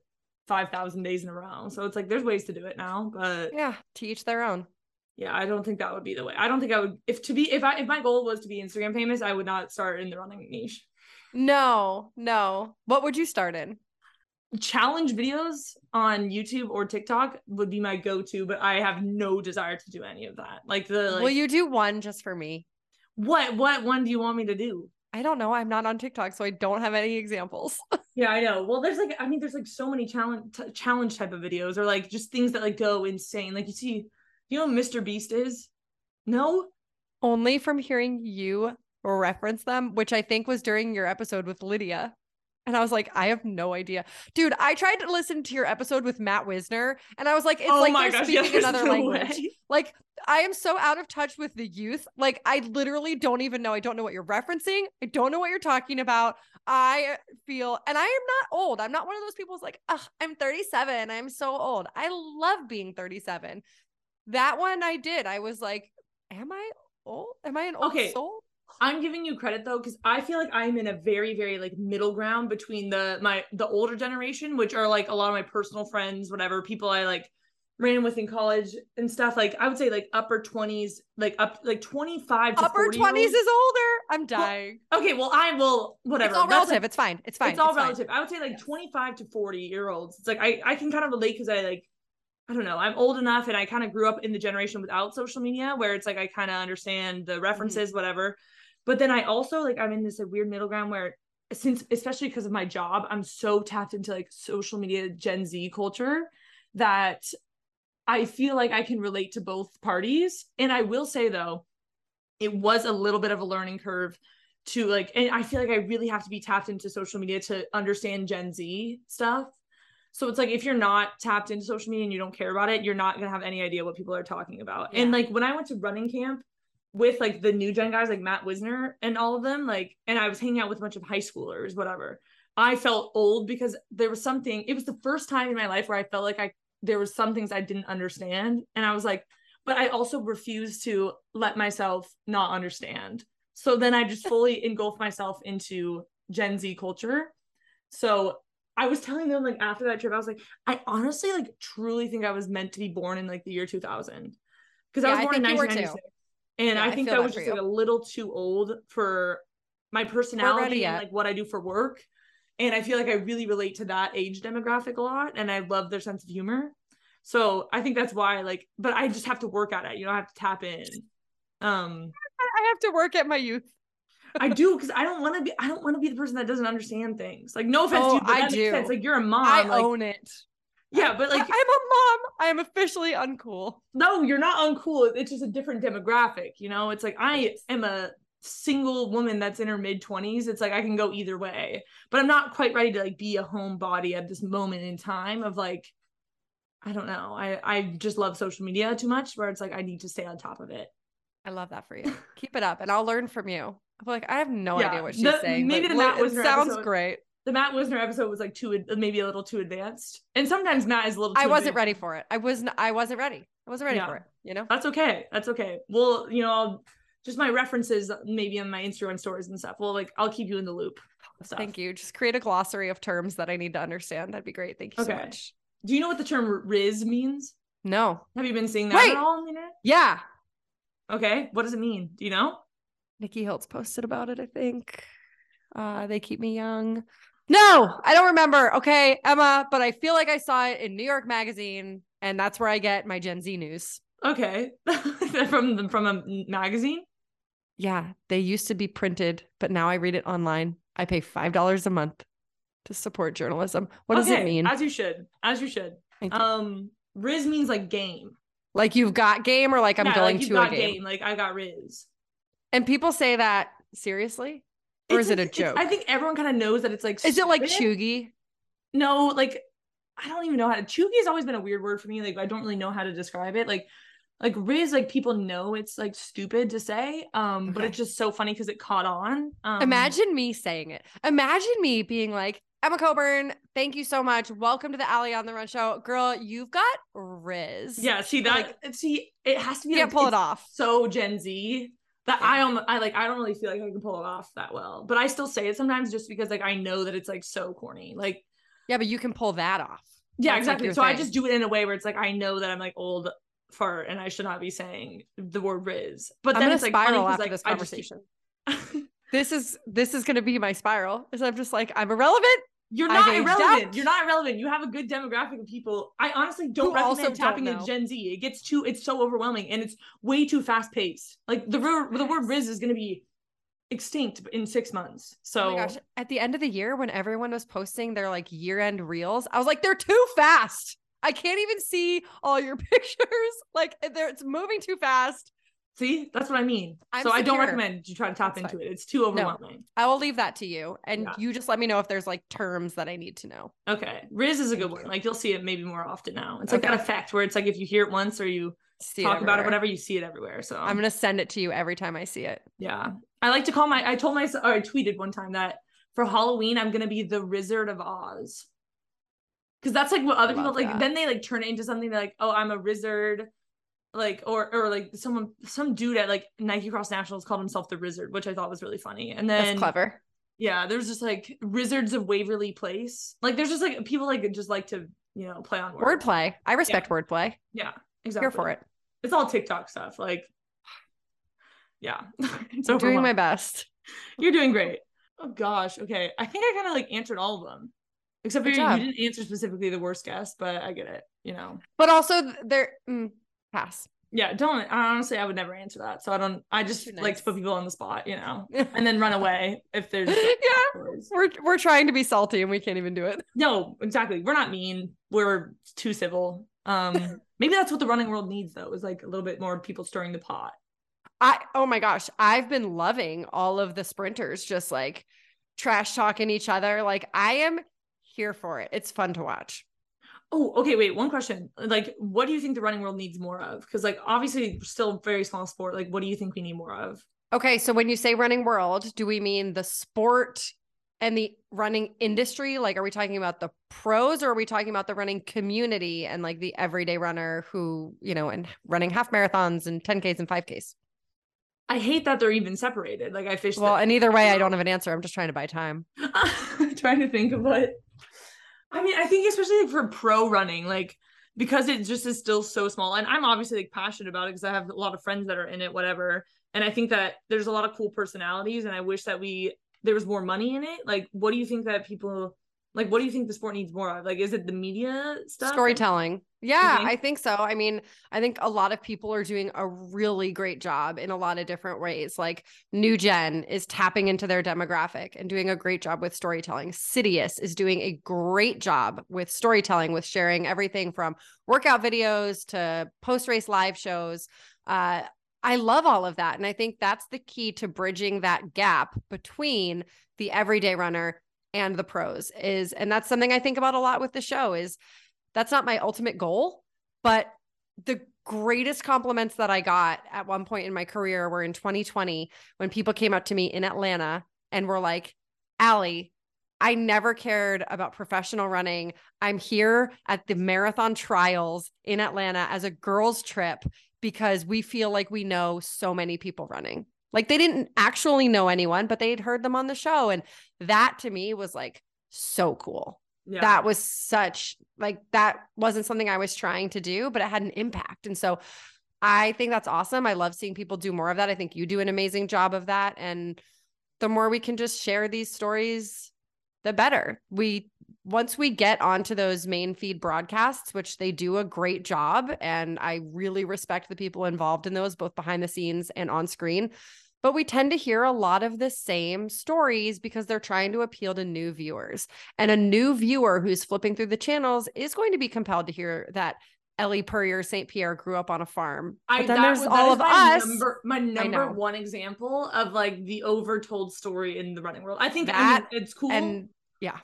5,000 days in a row. So it's like there's ways to do it now, but yeah, teach their own. Yeah, I don't think that would be the way. I don't think I would if to be if I if my goal was to be Instagram famous, I would not start in the running niche. No, no. What would you start in? Challenge videos on YouTube or TikTok would be my go-to, but I have no desire to do any of that. Like the like, Will you do one just for me? What what one do you want me to do? I don't know. I'm not on TikTok, so I don't have any examples. yeah, I know. Well, there's like, I mean, there's like so many challenge t- challenge type of videos, or like just things that like go insane. Like you see, you know, Mr. Beast is. No. Only from hearing you reference them, which I think was during your episode with Lydia. And I was like, I have no idea. Dude, I tried to listen to your episode with Matt Wisner and I was like, it's oh like they're gosh, speaking yeah, another no language. Way. Like, I am so out of touch with the youth. Like, I literally don't even know. I don't know what you're referencing. I don't know what you're talking about. I feel, and I am not old. I'm not one of those people who's like, I'm 37. I'm so old. I love being 37. That one I did. I was like, am I old? Am I an old okay. soul? I'm giving you credit though, because I feel like I'm in a very, very like middle ground between the my the older generation, which are like a lot of my personal friends, whatever people I like ran with in college and stuff. Like I would say like upper twenties, like up like twenty five. Upper twenties is older. I'm dying. Well, okay, well I will whatever. It's all relative. Like, it's fine. It's fine. It's all it's relative. Fine. I would say like yes. twenty five to forty year olds. It's like I I can kind of relate because I like I don't know. I'm old enough and I kind of grew up in the generation without social media where it's like I kind of understand the references, mm-hmm. whatever. But then I also like I'm in this like, weird middle ground where since especially because of my job, I'm so tapped into like social media Gen Z culture that I feel like I can relate to both parties. And I will say though, it was a little bit of a learning curve to like and I feel like I really have to be tapped into social media to understand Gen Z stuff. So it's like if you're not tapped into social media and you don't care about it, you're not gonna have any idea what people are talking about. Yeah. And like when I went to running camp with like the new gen guys like Matt Wisner and all of them, like and I was hanging out with a bunch of high schoolers, whatever. I felt old because there was something, it was the first time in my life where I felt like I there was some things I didn't understand. And I was like, but I also refused to let myself not understand. So then I just fully engulfed myself into Gen Z culture. So I was telling them like after that trip, I was like, I honestly like truly think I was meant to be born in like the year 2000 because yeah, I was born in 1996, and yeah, I think I that was just like a little too old for my personality and like what I do for work. And I feel like I really relate to that age demographic a lot, and I love their sense of humor. So I think that's why, like, but I just have to work at it. You know, I have to tap in. Um, I have to work at my youth. I do because I don't want to be. I don't want to be the person that doesn't understand things. Like, no offense oh, to you, but I do. sense. Like, you're a mom. I like, own it. Yeah, but like, I'm a mom. I am officially uncool. No, you're not uncool. It's just a different demographic. You know, it's like I am a single woman that's in her mid 20s it's like i can go either way but i'm not quite ready to like be a homebody at this moment in time of like i don't know i i just love social media too much where it's like i need to stay on top of it i love that for you keep it up and i'll learn from you i'm like i have no yeah, idea what she's the, saying maybe matt wisner sounds episode, great the matt wisner episode was like too maybe a little too advanced and sometimes matt is a little i wasn't advanced. ready for it i wasn't i wasn't ready i wasn't ready yeah. for it you know that's okay that's okay well you know i'll just my references maybe on my Instagram stories and stuff. Well, like I'll keep you in the loop. Thank you. Just create a glossary of terms that I need to understand. That'd be great. Thank you okay. so much. Do you know what the term Riz means? No. Have you been seeing that Wait. at all on the internet? Yeah. Okay. What does it mean? Do you know? Nikki Hiltz posted about it, I think. Uh, they keep me young. No, I don't remember. Okay, Emma, but I feel like I saw it in New York Magazine, and that's where I get my Gen Z news. Okay, from from a magazine. Yeah, they used to be printed, but now I read it online. I pay $5 a month to support journalism. What okay, does it mean? As you should. As you should. Um Riz means like game. Like you've got game or like I'm yeah, going like to a game. game. Like I got Riz. And people say that seriously? Or is it a joke? I think everyone kind of knows that it's like Is it like cheugy? No, like I don't even know how to cheugy has always been a weird word for me. Like I don't really know how to describe it. Like like Riz, like people know it's like stupid to say, um, okay. but it's just so funny because it caught on. Um, Imagine me saying it. Imagine me being like, Emma Coburn, thank you so much. Welcome to the Ali on the Run show, girl. You've got Riz. Yeah, see that. Like, see, it has to be. Can't like, pull it off. So Gen Z that. I am. I like. I don't really feel like I can pull it off that well, but I still say it sometimes just because like I know that it's like so corny. Like, yeah, but you can pull that off. Yeah, That's exactly. Like so. I just do it in a way where it's like I know that I'm like old fart and I should not be saying the word Riz. But I'm then it's like spiral after like, this conversation. Just... this is this is gonna be my spiral. Is I'm just like I'm irrelevant. You're not irrelevant. You're not irrelevant. You have a good demographic of people. I honestly don't Who recommend tapping into Gen Z. It gets too. It's so overwhelming and it's way too fast paced. Like the the word Riz is gonna be extinct in six months. Oh so oh gosh, at the end of the year, when everyone was posting their like year end reels, I was like, they're too fast. I can't even see all your pictures. Like it's moving too fast. See, that's what I mean. I'm so secure. I don't recommend you try to tap that's into fine. it. It's too overwhelming. No, I will leave that to you. And yeah. you just let me know if there's like terms that I need to know. Okay. Riz is a good one. Like you'll see it maybe more often now. It's like okay. that effect where it's like if you hear it once or you see talk about it, whatever, you see it everywhere. So I'm gonna send it to you every time I see it. Yeah. I like to call my I told myself or I tweeted one time that for Halloween I'm gonna be the Wizard of Oz because that's like what other people like that. then they like turn it into something like oh i'm a wizard like or or like someone some dude at like nike cross nationals called himself the wizard which i thought was really funny. And then that's clever. Yeah there's just like wizards of waverly place. Like there's just like people like just like to you know play on word. wordplay. I respect yeah. wordplay. Yeah exactly here for it. It's all tiktok stuff like yeah. So doing my best. You're doing great. Oh gosh. Okay. I think i kind of like answered all of them. Except for you, you, didn't answer specifically the worst guess, but I get it. you know. But also there mm, pass. Yeah, don't honestly I would never answer that. So I don't I just nice. like to put people on the spot, you know. and then run away if there's Yeah. We're we're trying to be salty and we can't even do it. No, exactly. We're not mean. We're too civil. Um maybe that's what the running world needs though, is like a little bit more people stirring the pot. I oh my gosh, I've been loving all of the sprinters just like trash talking each other. Like I am here for it. It's fun to watch. Oh, okay. Wait, one question. Like, what do you think the running world needs more of? Because, like, obviously, still very small sport. Like, what do you think we need more of? Okay, so when you say running world, do we mean the sport and the running industry? Like, are we talking about the pros or are we talking about the running community and like the everyday runner who, you know, and running half marathons and 10Ks and 5Ks? I hate that they're even separated. Like I fish. Well, and either way, I don't have an answer. I'm just trying to buy time. trying to think of what. I mean, I think especially like for pro running, like because it just is still so small, and I'm obviously like passionate about it because I have a lot of friends that are in it, whatever. And I think that there's a lot of cool personalities, and I wish that we there was more money in it. Like, what do you think that people like what do you think the sport needs more of? Like is it the media stuff? Storytelling. Yeah think? i think so. I mean i think a lot of people are doing a really great job in a lot of different ways. Like new gen is tapping into their demographic and doing a great job with storytelling. Citius is doing a great job with storytelling with sharing everything from workout videos to post race live shows. Uh, I love all of that. And I think that's the key to bridging that gap between the everyday runner and the pros is and that's something I think about a lot with the show is that's not my ultimate goal, but the greatest compliments that I got at one point in my career were in 2020 when people came up to me in Atlanta and were like, Ali, I never cared about professional running. I'm here at the marathon trials in Atlanta as a girls' trip because we feel like we know so many people running. Like they didn't actually know anyone, but they'd heard them on the show. And that to me was like so cool. Yeah. That was such like that wasn't something I was trying to do, but it had an impact. And so I think that's awesome. I love seeing people do more of that. I think you do an amazing job of that. And the more we can just share these stories, the better. We once we get onto those main feed broadcasts, which they do a great job, and I really respect the people involved in those, both behind the scenes and on screen. But we tend to hear a lot of the same stories because they're trying to appeal to new viewers. And a new viewer who's flipping through the channels is going to be compelled to hear that Ellie Purrier St. Pierre grew up on a farm. But I, then there's was, all of my us. Number, my number one example of like the overtold story in the running world. I think that I mean, it's cool. And yeah.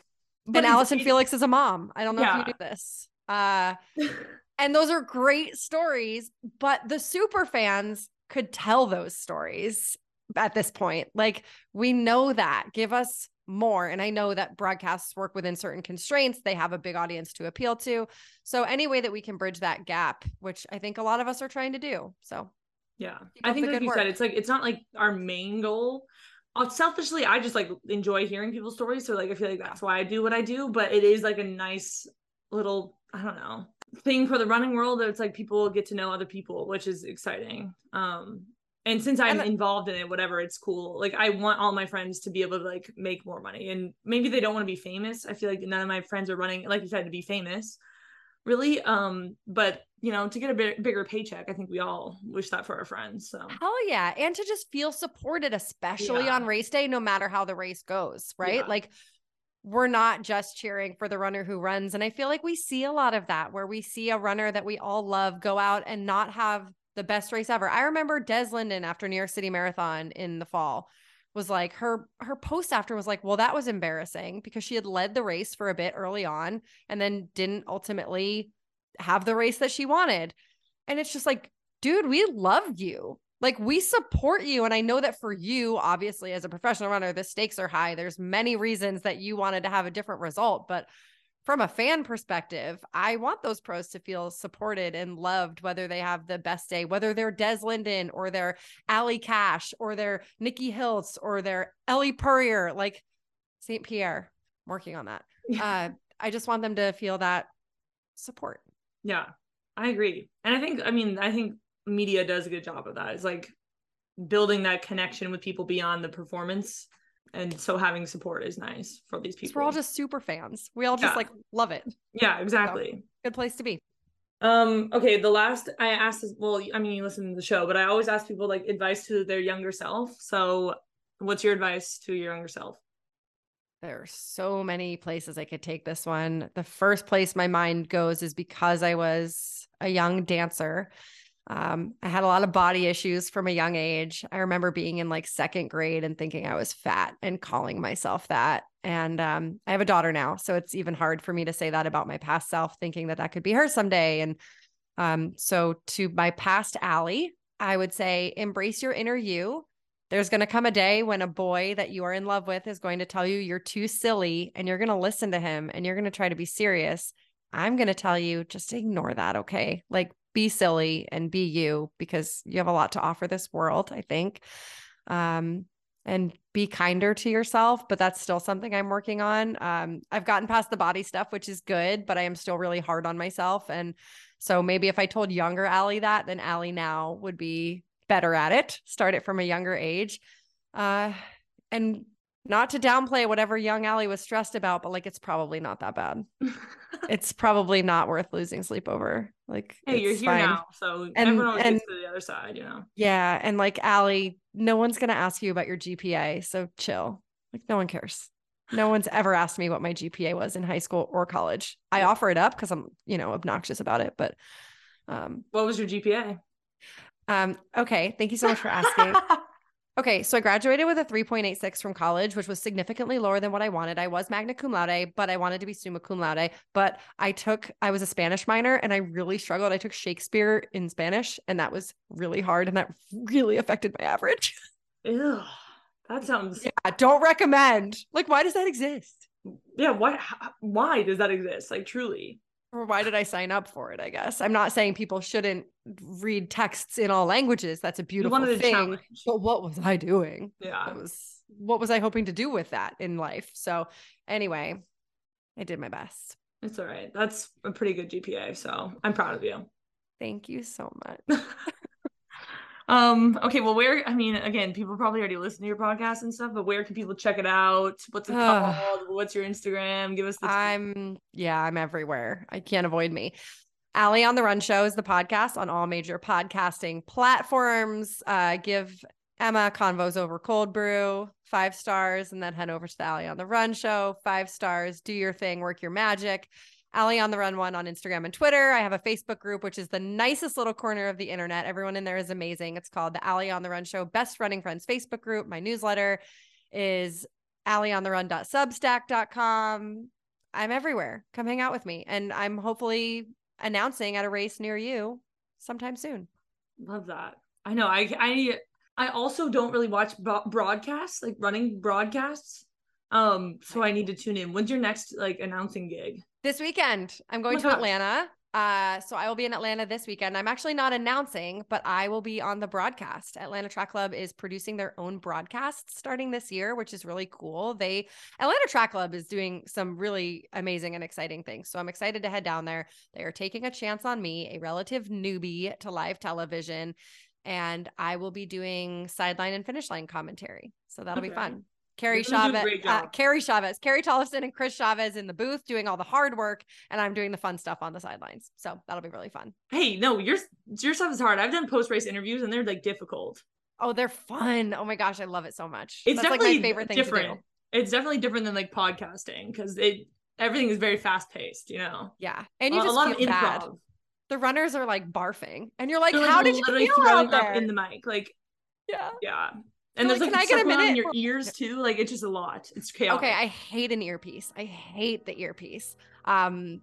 But and Allyson Felix is a mom. I don't know yeah. if you knew this. Uh, and those are great stories, but the super fans could tell those stories at this point. Like we know that. Give us more. And I know that broadcasts work within certain constraints. They have a big audience to appeal to. So any way that we can bridge that gap, which I think a lot of us are trying to do. So yeah. I think like you work. said, it's like it's not like our main goal selfishly i just like enjoy hearing people's stories. So like i feel like that's why i do what i do but it is like a nice little i don't know thing for the running world that it's like people get to know other people which is exciting. Um and since i'm and involved in it whatever it's cool. Like i want all my friends to be able to like make more money. And maybe they don't want to be famous. I feel like none of my friends are running like you said to be famous really um but you know to get a bigger paycheck i think we all wish that for our friends so hell yeah and to just feel supported especially yeah. on race day no matter how the race goes right yeah. like we're not just cheering for the runner who runs and i feel like we see a lot of that where we see a runner that we all love go out and not have the best race ever i remember des linden after new york city marathon in the fall was like her her post after was like well that was embarrassing because she had led the race for a bit early on and then didn't ultimately have the race that she wanted. And it's just like dude we love you. Like we support you. And i know that for you obviously as a professional runner the stakes are high. There's many reasons that you wanted to have a different result but from a fan perspective, I want those pros to feel supported and loved, whether they have the best day, whether they're Des Linden or they're Allie Cash or they're Nikki Hiltz or they're Ellie Purrier, like St. Pierre. I'm working on that. uh, I just want them to feel that support. Yeah, I agree. And I think, I mean, I think media does a good job of that. It's like building that connection with people beyond the performance and so having support is nice for these people. We're all just super fans. We all just yeah. like love it. Yeah, exactly. So, good place to be. Um, okay, the last I asked this, well, I mean, you listen to the show, but I always ask people like advice to their younger self. So, what's your advice to your younger self? There are so many places I could take this one. The first place my mind goes is because I was a young dancer. Um, I had a lot of body issues from a young age. I remember being in like second grade and thinking I was fat and calling myself that. And um, I have a daughter now, so it's even hard for me to say that about my past self, thinking that that could be her someday. And um, so, to my past Ali, I would say embrace your inner you. There's going to come a day when a boy that you are in love with is going to tell you you're too silly and you're going to listen to him and you're going to try to be serious. I'm going to tell you just ignore that. Okay. Like be silly and be you because you have a lot to offer this world, I think. Um, and be kinder to yourself, but that's still something I'm working on. Um, I've gotten past the body stuff, which is good, but I am still really hard on myself. And so maybe if I told younger Ali that, then Ali now would be better at it, start it from a younger age. Uh, and not to downplay whatever young Ali was stressed about, but like it's probably not that bad. it's probably not worth losing sleep over. Like, hey, you're here fine. now, so and, everyone and, gets to the other side, you know. Yeah, and like Ali, no one's gonna ask you about your GPA, so chill. Like, no one cares. No one's ever asked me what my GPA was in high school or college. I offer it up because I'm, you know, obnoxious about it. But um, what was your GPA? Um, okay, thank you so much for asking. Okay, so I graduated with a 3.86 from college, which was significantly lower than what I wanted. I was magna cum laude, but I wanted to be summa cum laude. But I took, I was a Spanish minor and I really struggled. I took Shakespeare in Spanish and that was really hard and that really affected my average. Ew, that sounds. Yeah, don't recommend. Like, why does that exist? Yeah, why? Why does that exist? Like, truly or why did I sign up for it? I guess I'm not saying people shouldn't read texts in all languages. That's a beautiful thing. But what was I doing? Yeah. Was what was I hoping to do with that in life? So anyway, I did my best. It's all right. That's a pretty good GPA. So I'm proud of you. Thank you so much. Um, okay, well, where I mean, again, people probably already listen to your podcast and stuff, but where can people check it out? What's it called? What's your Instagram? Give us the I'm yeah, I'm everywhere. I can't avoid me. Ali on the Run Show is the podcast on all major podcasting platforms. Uh, give Emma Convos over Cold Brew five stars, and then head over to the Ali on the Run Show five stars. Do your thing, work your magic. Ali on the Run One on Instagram and Twitter. I have a Facebook group, which is the nicest little corner of the internet. Everyone in there is amazing. It's called the Ali on the Run Show Best Running Friends Facebook group. My newsletter is allieontherun.substack.com. I'm everywhere. Come hang out with me. And I'm hopefully announcing at a race near you sometime soon. Love that. I know. I I I also don't really watch broadcasts, like running broadcasts. Um, so I need to tune in. When's your next like announcing gig? This weekend, I'm going oh to gosh. Atlanta. Uh, so I will be in Atlanta this weekend. I'm actually not announcing, but I will be on the broadcast. Atlanta Track Club is producing their own broadcasts starting this year, which is really cool. They Atlanta Track Club is doing some really amazing and exciting things. So I'm excited to head down there. They are taking a chance on me, a relative newbie to live television, and I will be doing sideline and finish line commentary. So that'll okay. be fun. Carrie Chavez, uh, Carrie Chavez, Carrie Tollefson, and Chris Chavez in the booth doing all the hard work, and I'm doing the fun stuff on the sidelines. So that'll be really fun. Hey, no, your your stuff is hard. I've done post race interviews, and they're like difficult. Oh, they're fun. Oh my gosh, I love it so much. It's That's definitely like my favorite thing different. to do. It's definitely different than like podcasting because it everything is very fast paced. You know. Yeah, and you just a lot of bad. Improv. The runners are like barfing, and you're like, they're "How like did you feel out there?" in the mic, like yeah, yeah. And there's like, like can I get a minute in your ears too? Like it's just a lot. It's chaotic. Okay, I hate an earpiece. I hate the earpiece. Um,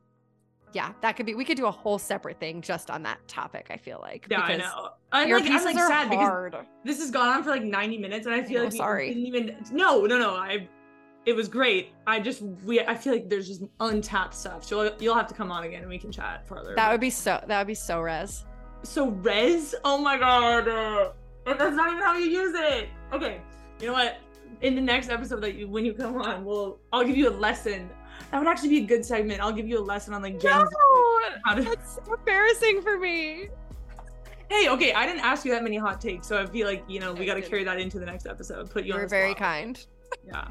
yeah, that could be. We could do a whole separate thing just on that topic. I feel like. Yeah, I know. I'm like, I'm like sad hard. because this has gone on for like 90 minutes, and I feel I know, like sorry. didn't even. No, no, no. I. It was great. I just we. I feel like there's just untapped stuff. So you'll have to come on again, and we can chat further. That would be so. That would be so res. So res. Oh my god. And that's not even how you use it. Okay, you know what? In the next episode that you when you come on, we'll I'll give you a lesson. That would actually be a good segment. I'll give you a lesson on like Gen no, how to... that's embarrassing for me. Hey, okay, I didn't ask you that many hot takes, so I feel like you know we got to carry that into the next episode. Put you. You're very kind. Yeah.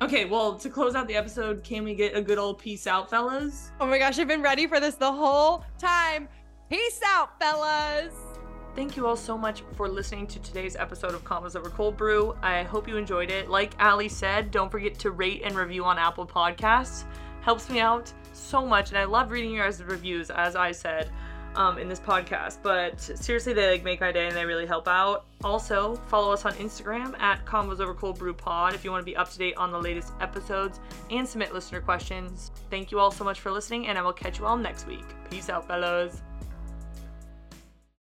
Okay, well, to close out the episode, can we get a good old peace out, fellas? Oh my gosh, I've been ready for this the whole time. Peace out, fellas. Thank you all so much for listening to today's episode of Convos Over Cold Brew. I hope you enjoyed it. Like Ali said, don't forget to rate and review on Apple Podcasts. Helps me out so much, and I love reading your guys' reviews, as I said um, in this podcast. But seriously, they like make my day and they really help out. Also, follow us on Instagram at Convos Over Cold Brew Pod if you want to be up to date on the latest episodes and submit listener questions. Thank you all so much for listening, and I will catch you all next week. Peace out, fellows.